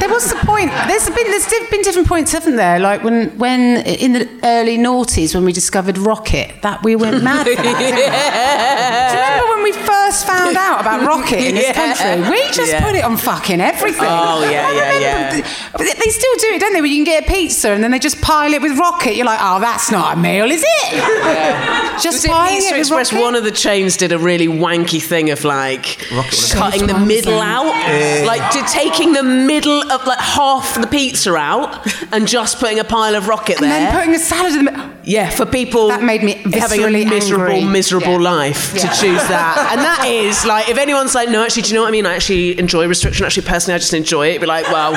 there was the point. There's been there's di- been different points, haven't there? Like when when in the early noughties when we discovered rocket, that we went mad. For that, didn't we? Do you remember when we first found out about rocket in this Yeah. country? We just Yeah. put it on fucking everything. Oh, yeah, I yeah, remember- yeah. But they they still do it, don't they? Where you can get a pizza and then they just pile it with rocket. You're like, oh, that's not a meal, is it? Just Was it piling Pizza it with Express? rocket. One of the chains did a really wanky thing of like Rocket cutting the Which one was middle out, Yeah. like to taking the middle of like half the pizza out and just putting a pile of rocket and there. then putting a salad in the middle. Yeah, for people That made me having a miserable, angry. miserable Yeah. life Yeah. to choose that. And that is like, if anyone's like, no, actually, do you know what I mean? I actually enjoy restriction. Actually, personally, I just enjoy it. Be like, well,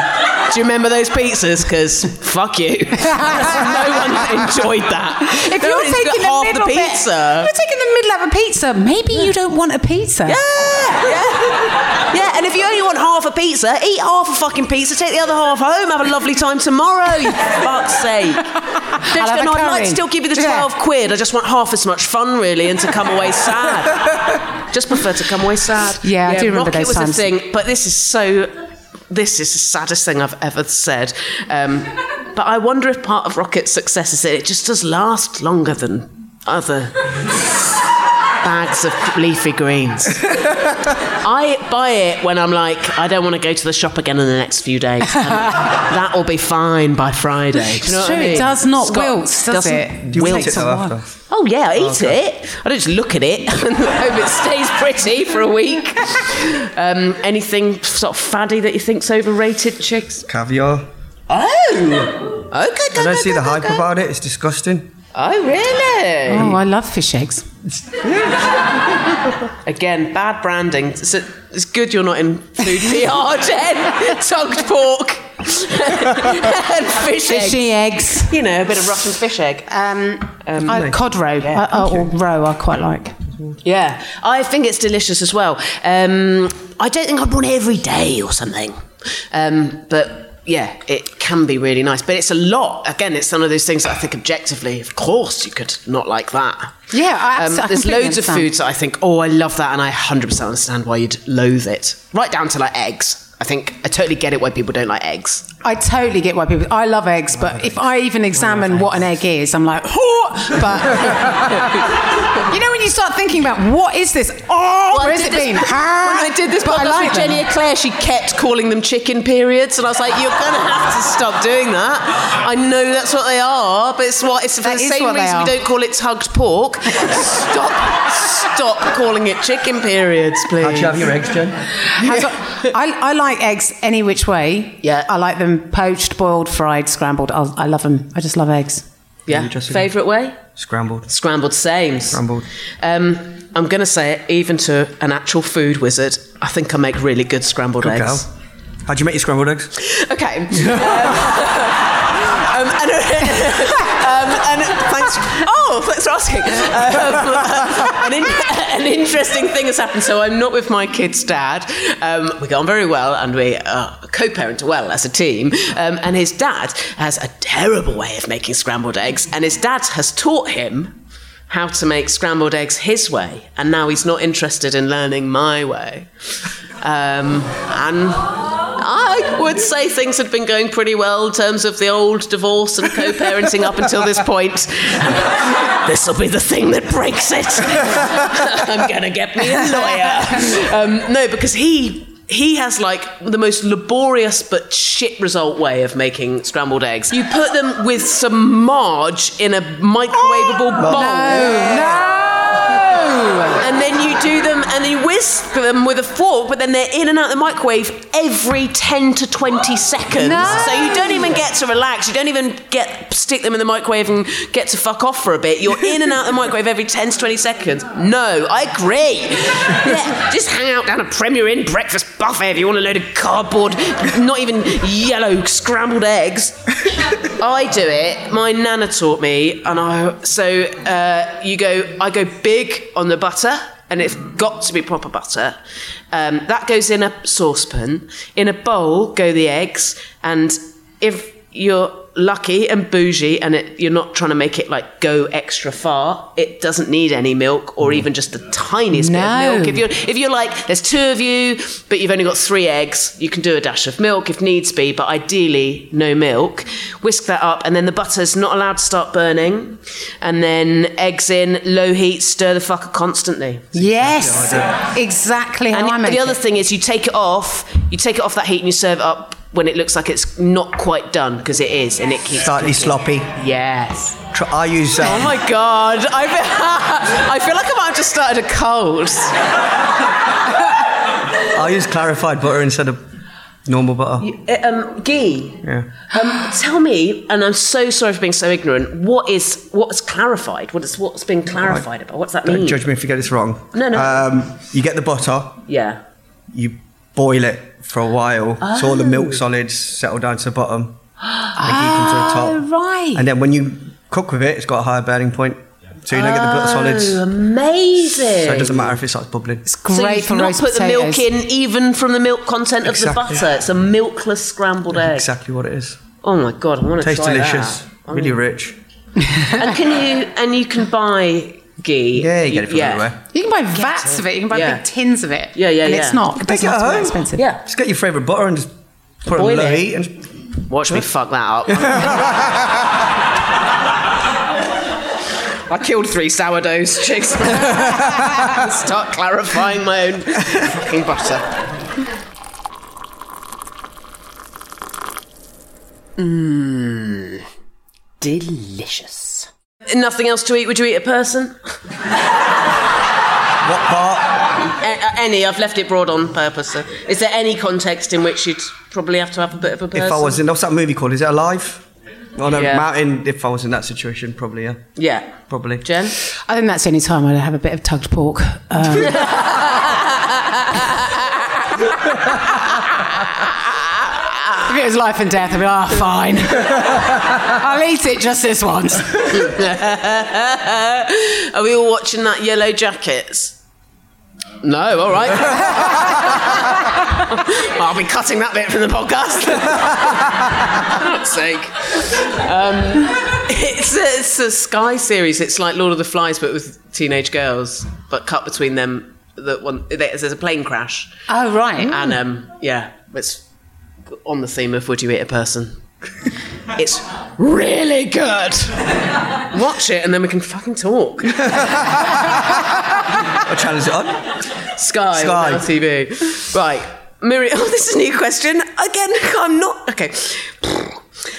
do you remember those pizzas? Because fuck you. no one enjoyed that. If No you're taking the half middle the bit, pizza. you're taking the middle of a pizza. Maybe you don't want a pizza. Yeah, yeah. Yeah, and if you only want half a pizza, eat half a fucking pizza, take the other half home, have a lovely time tomorrow, you fuck's sake. Don't have you a go, no, I'd like to still give you the Yeah. 12 quid, I just want half as much fun, really, and to come away sad. just prefer to come away sad. Yeah, I do remember Rocket those was times. a thing, but this is so... This is the saddest thing I've ever said. Um, but I wonder if part of Rocket's success is that it just does last longer than other bags of leafy greens. I buy it when I'm like, I don't want to go to the shop again in the next few days. And that will be fine by Friday. Do you know It's what true, I it does not It's wilt, does doesn't it? Do you wilt. eat it though after? Oh yeah, I eat okay. it. I don't just look at it and hope it stays pretty for a week. Um, anything sort of faddy that you think's overrated, Chigs? Caviar. Oh, okay. Go, I go, don't see go, the go, hype go. about it. It's disgusting. Oh really? Oh, I love fish eggs. Again, bad branding. It's, it's good you're not in food PR, Jen. Tugged pork and fish eggs. Fishy eggs. You know, a bit of Russian fish egg. Um, Um, I, cod roe. Yeah. I- I- or roe, I quite like. Yeah, I think it's delicious as well. Um, I don't think I'd want it every day or something. Um, but yeah, it can be really nice. But it's a lot. Again, it's one of those things that I think objectively, of course, you could not like that. Yeah, I Um, there's loads of foods that I think, oh, I love that, and I 100% understand why you'd loathe it. Right down to like eggs. I think I totally get it why people don't like eggs. I totally get why people. I love eggs, but if I even examine what an egg is, I'm like, oh, but you know when you start thinking about what is this? Oh, Well, where has did it this- been? When I did this But I podcast like with Jenny them. Eclair, she kept calling them chicken periods, and I was like, "You're gonna have to stop doing that." I know that's what they are, but it's what it's for That the same what they reason we don't call it tugged pork. stop, stop calling it chicken periods, please. How'd you have your eggs, Jen? How do, I, I like eggs any which way. Yeah. I like them poached, boiled, fried, scrambled. I'll, I love them. I just love eggs. Yeah. Favourite way? Scrambled. Scrambled, same. Scrambled. Um, I'm going to say it, even to an actual food wizard, I think I make really good scrambled Good eggs. girl. How'd you make your scrambled eggs? Okay. Um, um, and, um, thanks. Oh, thanks for asking. Um, an, in- an interesting thing has happened. So I'm not with my kid's dad. Um, we get on very well, and we co-parent well as a team. Um, and his dad has a terrible way of making scrambled eggs, and his dad has taught him how to make scrambled eggs his way, and now he's not interested in learning my way. Um, and I would say things had been going pretty well in terms of the old divorce and co-parenting up until this point. this will be the thing that breaks it. I'm gonna get me a lawyer. Um, no, because he. He has like the most laborious but shit result way of making scrambled eggs. You put them with some marge in a microwavable bowl. And then you do them and you whisk them with a fork, but then they're in and out of the microwave every 10 to 20 seconds. No. So you don't even get to relax. You don't even get stick them in the microwave and get to fuck off for a bit. You're in and out of the microwave every 10 to 20 seconds. No, I agree. Yeah, just hang out down a Premier Inn breakfast buffet if you want a load of cardboard, not even yellow scrambled eggs. I do it. My nana taught me, and I so uh, you go. I go big on the butter, and it's got to be proper butter. Um, that goes in a saucepan. In a bowl go the eggs, and if you're lucky and bougie, and it, you're not trying to make it like go extra far, it doesn't need any milk or mm. even just the tiniest bit of milk. If you're if you're like there's two of you, but you've only got three eggs, you can do a dash of milk if needs be, but ideally no milk. Whisk that up, and then the butter's not allowed to start burning, and then eggs in low heat, stir the fucker constantly. Yes, exactly how And I make the other it. thing is you take it off, you take it off that heat and you serve it up when it looks like it's not quite done because it is, and it keeps Slightly cooking. sloppy. Yes. Tr- I use. Um, Oh my god! I feel, I feel like I might have just started a cold. I use clarified butter instead of normal butter. Uh, um, ghee. Yeah. Um, tell me, and I'm so sorry for being so ignorant. What is what's clarified? What is what's been clarified about? What's that Don't mean? judge me if you get this wrong. No, no. Um, you get the butter, Yeah. you boil it for a while, so all the Oh. milk solids settle down to the bottom. and ghee comes to the ah, top. Oh, right. And then when you cook with it, it's got a higher burning point, so you don't get the butter solids. Oh, amazing. So it doesn't matter if it starts bubbling. It's great so you've not put the milk in, even from the milk content of the butter. It's a milkless scrambled egg. Exactly what it is. Oh my god, I want to Tastes try delicious, that. really Oh. rich. and can you and you can buy ghee? Yeah, you get it from everywhere. You can buy vats of it. You can buy Yeah. big tins of it. Yeah, yeah, and yeah. it's not. You It can take doesn't have to be home. expensive. Yeah. Just get your favourite butter and just put it on Boil low it. heat and Watch me fuck that up. I killed three sourdoughs, Chigs. Start clarifying my own fucking butter. Mmm. Delicious. Nothing else to eat? Would you eat a person? what part? A- any. I've left it broad on purpose. So. Is there any context in which you'd probably have to have a bit of a person? If I was in, what's that movie called? Is it Alive? On a Yeah. mountain, if I was in that situation, probably, yeah. Yeah. Probably. Jen? I think that's the only time I'd have a bit of tugged pork. Um, if it was life and death, I'd be like, oh, fine. I'll eat it just this once. Are we all watching that Yellow Jackets? No, all right. I'll be cutting that bit from the podcast. For God's sake. Um, it's, a, it's a Sky series. It's like Lord of the Flies, but with teenage girls, but cut between them. The one there's a plane crash, Oh, right. and um, yeah, it's on the theme of would you eat a person. It's really good. Watch it, and then we can fucking talk. What channel is it on? Sky, Sky. on TV. Right. Miriam, oh, this is a new question. Again, I'm not. Okay.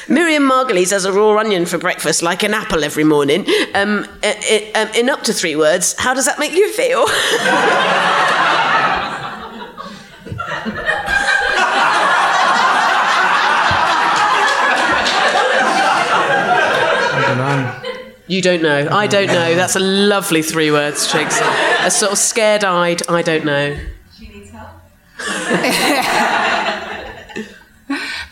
Miriam Margolyes has a raw onion for breakfast, like an apple every morning. Um, i- i- um, in up to three words, how does that make you feel? You don't know. I don't know. That's a lovely three words, Chigs. A sort of scared eyed, I don't know. She needs help.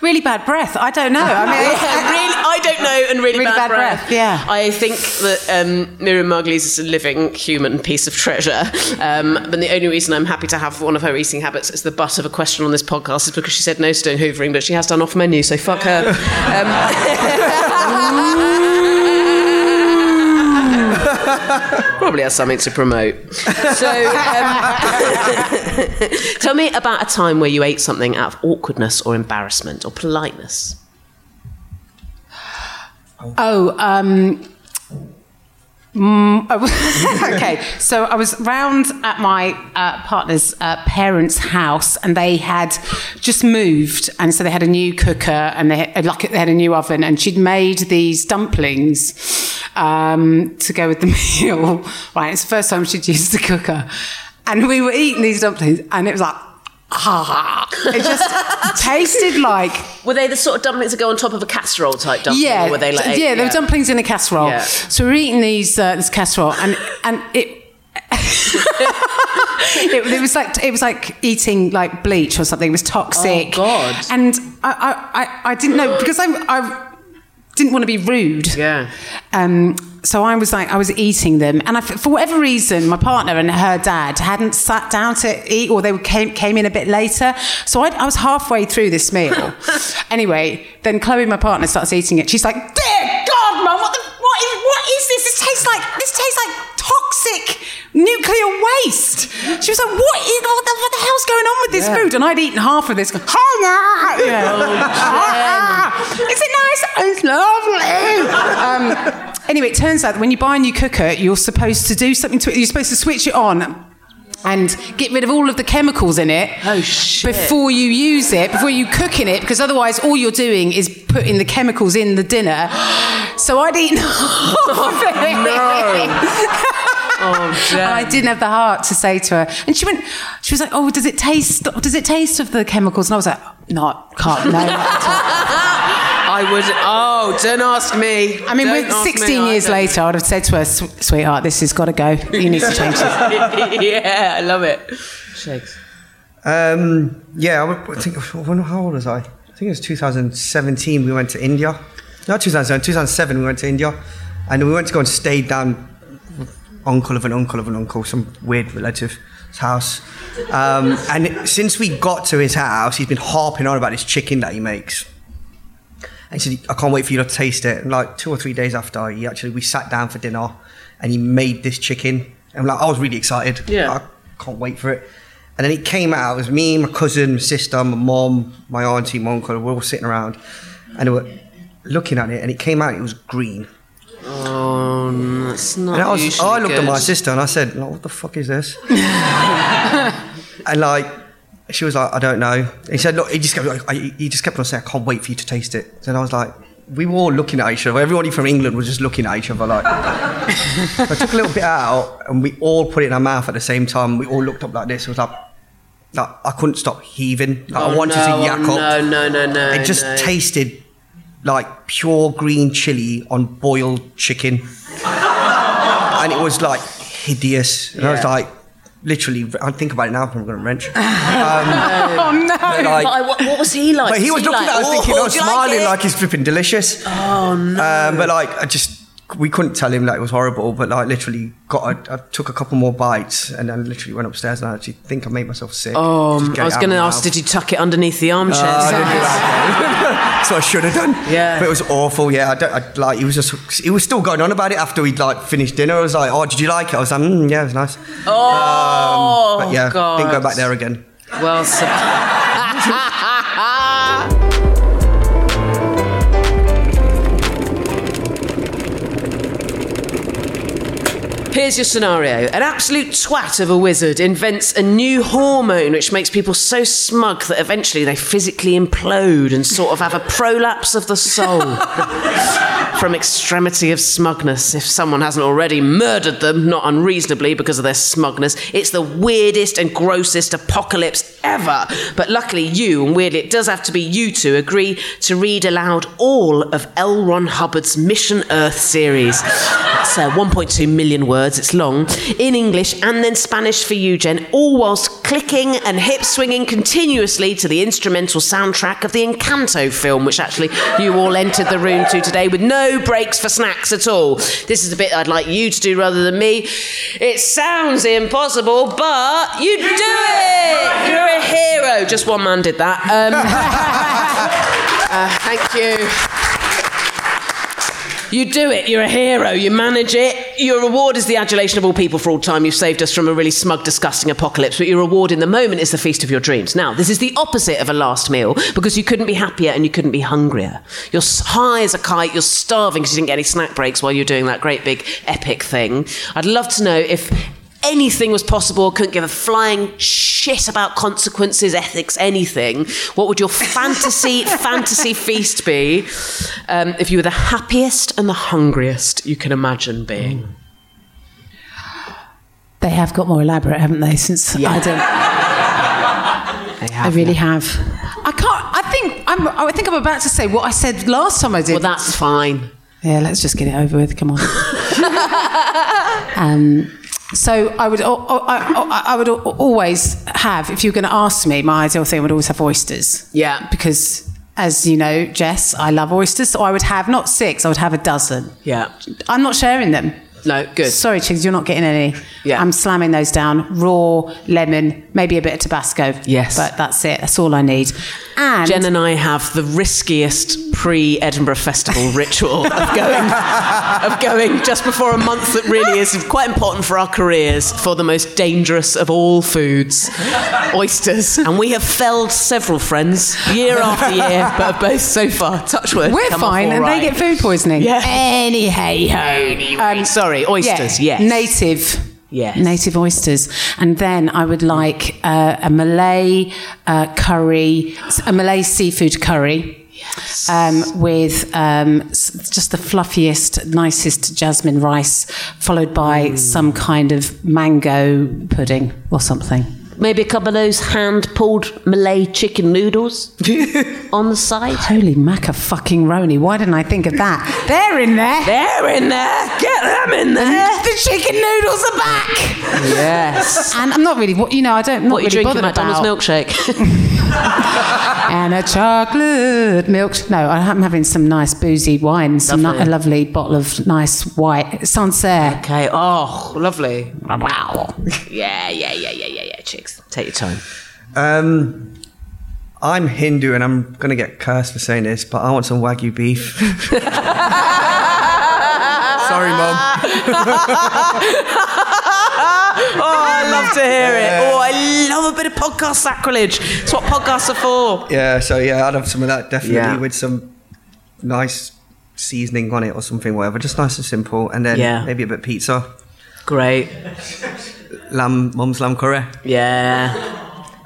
Really bad breath. I don't know. I mean, really, I don't know, and really, Really bad, bad breath, yeah. I think that um, Miriam Margolyes is a living human piece of treasure. Um, but the only reason I'm happy to have one of her eating habits as the butt of a question on this podcast is because she said no stone hoovering, but she has done off menu, so fuck her. Um, probably has something to promote. So, um, tell me about a time where you ate something out of awkwardness or embarrassment or politeness. Oh, um, mm, oh, okay. So I was round at my uh, partner's uh, parents' house, and they had just moved, and so they had a new cooker, and they had, like they had a new oven, and she'd made these dumplings um, to go with the meal. Right, it's the first time she'd used the cooker, and we were eating these dumplings, and it was like. Ah, it just tasted like Were they the sort of dumplings that go on top of a casserole type dumpling? yeah, Or were they like yeah, they were dumplings in a casserole. Yeah. So we we're eating these uh, this casserole, and and it. it, it was like it was like eating like bleach or something. It was toxic. Oh, God. And I, I, I, I didn't know because I, I didn't want to be rude. Yeah. Um, so I was like, I was eating them, and I, for whatever reason, my partner and her dad hadn't sat down to eat, or they came came in a bit later. So I, I was halfway through this meal. anyway, then Chloe, my partner, starts eating it. She's like, "Dear God, mum, what the, what is what is this? This tastes like this tastes like toxic nuclear waste." She was like, "What is what the, what the hell's going on with this Yeah. food?" And I'd eaten half of this. Going, "Oh, no." Yeah. Is it nice? It's lovely. Um, anyway, it turns out that when you buy a new cooker, you're supposed to do something to it. You're supposed to switch it on and get rid of all of the chemicals in it oh, before you use it, before you cook in it, because otherwise all you're doing is putting the chemicals in the dinner. So I'd eaten half of it. Oh, And I didn't have the heart to say to her. And she went, she was like, "Oh, does it taste? Does it taste of the chemicals?" And I was like, "No, can't. No." Not at all." I would. Oh, don't ask me. I mean, Don't with ask me 16 years either. later, I'd have said to her, "Sweetheart, this has got to go. You need to change this." yeah, I love it. Chigs. Um, yeah, I, would- I think, when, how old was I? I think it was 2017. We went to India. Not 2007, 2007 we went to India. And we went to go and stay down uncle of an uncle of an uncle, some weird relative's house. Um, and since we got to his house, he's been harping on about this chicken that he makes. And he said, I can't wait for you to taste it. And like two or three days after, he actually, we sat down for dinner and he made this chicken. And like, I was really excited. Yeah. I can't wait for it. And then it came out. It was me, my cousin, my sister, my mom, my auntie, my uncle. We're all sitting around, and they were looking at it. And it came out. It was green. Oh, that's not. and I, was, I looked at my sister and I said, like, "What the fuck is this?" and like, she was like, "I don't know." He said, "Look," he just kept, he just kept on saying, "I can't wait for you to taste it." And I was like, we were all looking at each other. Everybody from England was just looking at each other like. I took a little bit out and we all put it in our mouth at the same time. We all looked up like this. It was like, like I couldn't stop heaving. Like, I Oh, wanted no, to yak oh, up. no, no, no, no, It just no. tasted like pure green chili on boiled chicken, and it was like hideous. And I was like, literally, I think about it now. I'm going to wrench. Um, oh no! but, like- But I- what, what was he like? but he was looking like, at us "Oh, thinking, oh, smiling it?" like, he's flipping delicious. Oh no! Um, but like, I just we couldn't tell him that it was horrible. But like, literally, got a, I took a couple more bites and then literally went upstairs and I actually think I made myself sick. Oh, I was going to ask, did you tuck it underneath the armchair? Oh, I didn't do that. so I should have done. Yeah. but it was awful. Yeah, I don't I, like. He was just. He was still going on about it after we'd like finished dinner. I was like, "Oh, did you like it?" I was like, mm, "Yeah, it was nice." Oh, Um, but yeah, God. didn't go back there again. Well, Here's your scenario. An absolute twat of a wizard invents a new hormone which makes people so smug that eventually they physically implode and sort of have a prolapse of the soul. From extremity of smugness, if someone hasn't already murdered them, not unreasonably because of their smugness, it's the weirdest and grossest apocalypse ever. But luckily, you, and weirdly, it does have to be you two, agree to read aloud all of L. Ron Hubbard's Mission Earth series. It's uh, 1.2 million words, it's long, in English and then Spanish for you, Jen, all whilst clicking and hip swinging continuously to the instrumental soundtrack of the Encanto film, which actually you all entered the room to today with no breaks for snacks at all. This is the bit I'd like you to do rather than me. It sounds impossible, but you do it! A hero. Just one man did that. Um, uh, thank you. You do it. You're a hero. You manage it. Your reward is the adulation of all people for all time. You've saved us from a really smug, disgusting apocalypse. But your reward in the moment is the feast of your dreams. Now, this is the opposite of a last meal because you couldn't be happier and you couldn't be hungrier. You're high as a kite. You're starving because you didn't get any snack breaks while you're doing that great big epic thing. I'd love to know if anything was possible, couldn't give a flying shit about consequences, ethics, anything, what would your fantasy fantasy feast be um, if you were the happiest and the hungriest you can imagine being? They have got more elaborate, haven't they? Since I don't. I really have. I can't. I think I'm. I think I'm about to say what I said last time I did. Well, that's fine. Yeah, let's just get it over with. Come on. um, so I would. I, I, I would always have. If you were going to ask me, my ideal thing would always have oysters. Yeah. Because. As you know, Jess, I love oysters, so I would have not six, I would have a dozen. Yeah. I'm not sharing them. No, good. Sorry, Chigs, you're not getting any. Yeah. I'm slamming those down. Raw, lemon, maybe a bit of Tabasco. Yes. But that's it. That's all I need. And Jen and I have the riskiest pre Edinburgh Festival ritual of going, of going just before a month that really is quite important for our careers for the most dangerous of all foods, oysters. And we have felled several friends year after year, but have both so far, touch wood, we're fine, and right. they get food poisoning. Yeah. Any hey ho. Um, Sorry, oysters, yeah, yes. Native. Yes. Native oysters. And then I would like uh, a Malay uh, curry, a Malay seafood curry. Um, with um, just the fluffiest, nicest jasmine rice, followed by Mm. some kind of mango pudding or something. Maybe a couple of those hand pulled Malay chicken noodles on the side. Holy maca fucking roni! Why didn't I think of that? They're in there. They're in there. Get them in there. The chicken noodles are back. Yes. And I'm not really, what you know, I don't. I'm What not you really drinking? bothered McDonald's about. milkshake. and a chocolate milk. No, I'm having some nice boozy wine, some Lovely. ni- a lovely bottle of nice white Sancerre. Okay. Oh, lovely. Wow. Yeah, yeah, yeah, yeah, yeah. Chigs, take your time. Um, I'm Hindu and I'm going to get cursed for saying this, but I want some Wagyu beef. Sorry, Mum. oh, I love to hear it. Oh, I love a bit of podcast sacrilege. It's what podcasts are for. Yeah, so yeah, I'd have some of that definitely Yeah. with some nice seasoning on it or something, whatever. Just nice and simple. And then Yeah. maybe a bit of pizza. Great. Lamb, mum's lamb curry. Yeah.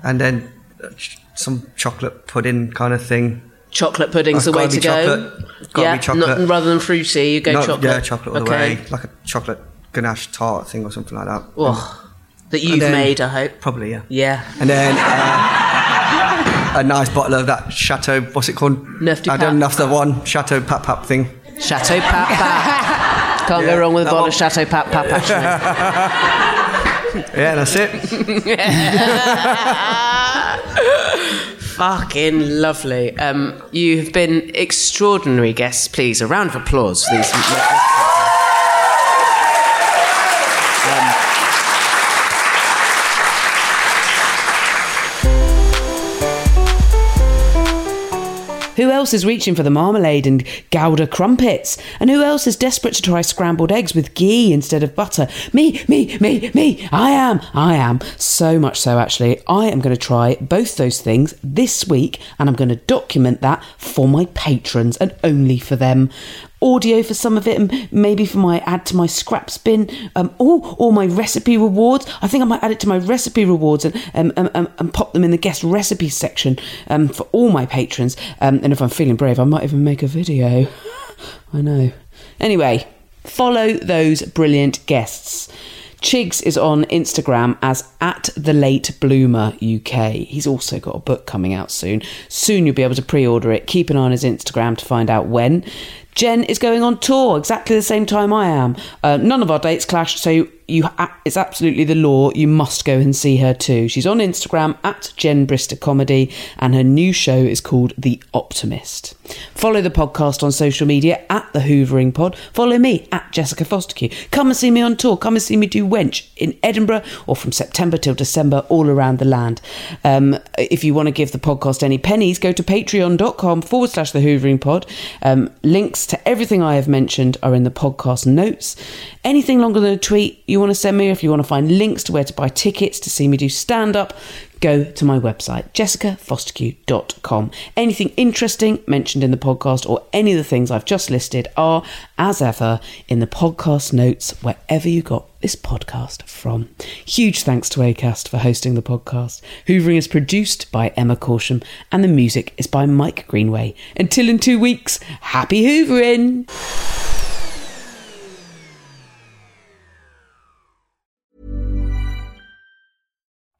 And then uh, some chocolate pudding kind of thing. Chocolate pudding's Oh, the way to go. Yeah, not- rather than fruity, you go Not- chocolate. Yeah, chocolate all the okay. way. Like a chocolate ganache tart thing or something like that. Oh, that you've then- made, I hope. Probably, yeah. Yeah. And then uh, a nice bottle of that Chateau, what's it called? Neuf I don't know if the one, Chateau Pap Pap thing. Chateau Pap Pap. Can't Yeah, go wrong with a bottle one. of Chateau Pap Pap, actually. Yeah, that's it. Fucking lovely. Um, you've been extraordinary guests. Please, a round of applause for these. Who else is reaching for the marmalade and Gouda crumpets? And who else is desperate to try scrambled eggs with ghee instead of butter? Me, me, me, me. I am, I am. So much so, actually. I am going to try both those things this week and I'm going to document that for my patrons and only for them. Audio for some of it, and maybe for my add to my scraps bin, um, or or my recipe rewards. I think I might add it to my recipe rewards and um, um, um, and pop them in the guest recipe section um, for all my patrons. Um, and if I'm feeling brave, I might even make a video. I know. Anyway, follow those brilliant guests. Chigs is on Instagram as at the late bloomer UK. He's also got a book coming out soon. Soon you'll be able to pre-order it. Keep an eye on his Instagram to find out when. Jen is going on tour exactly the same time I am. Uh, none of our dates clash, so you it's absolutely the law. You must go and see her too. She's on Instagram at Jen Brister Comedy, and her new show is called The Optimist. Follow the podcast on social media at the Hoovering Pod. Follow me at Jessica Fostekew. Come and see me on tour. Come and see me do Wench in Edinburgh or from September till December all around the land. Um, if you want to give the podcast any pennies, go to patreon.com forward slash the Hoovering Pod. Um, links to everything I have mentioned are in the podcast notes. Anything longer than a tweet you want to send me, if you want to find links to where to buy tickets to see me do stand up, go to my website, jessicafostekew.com. Anything interesting mentioned in the podcast or any of the things I've just listed are, as ever, in the podcast notes wherever you got this podcast from. Huge thanks to ACAST for hosting the podcast. Hoovering is produced by Emma Corsham and the music is by Mike Greenway. Until in two weeks, happy Hoovering!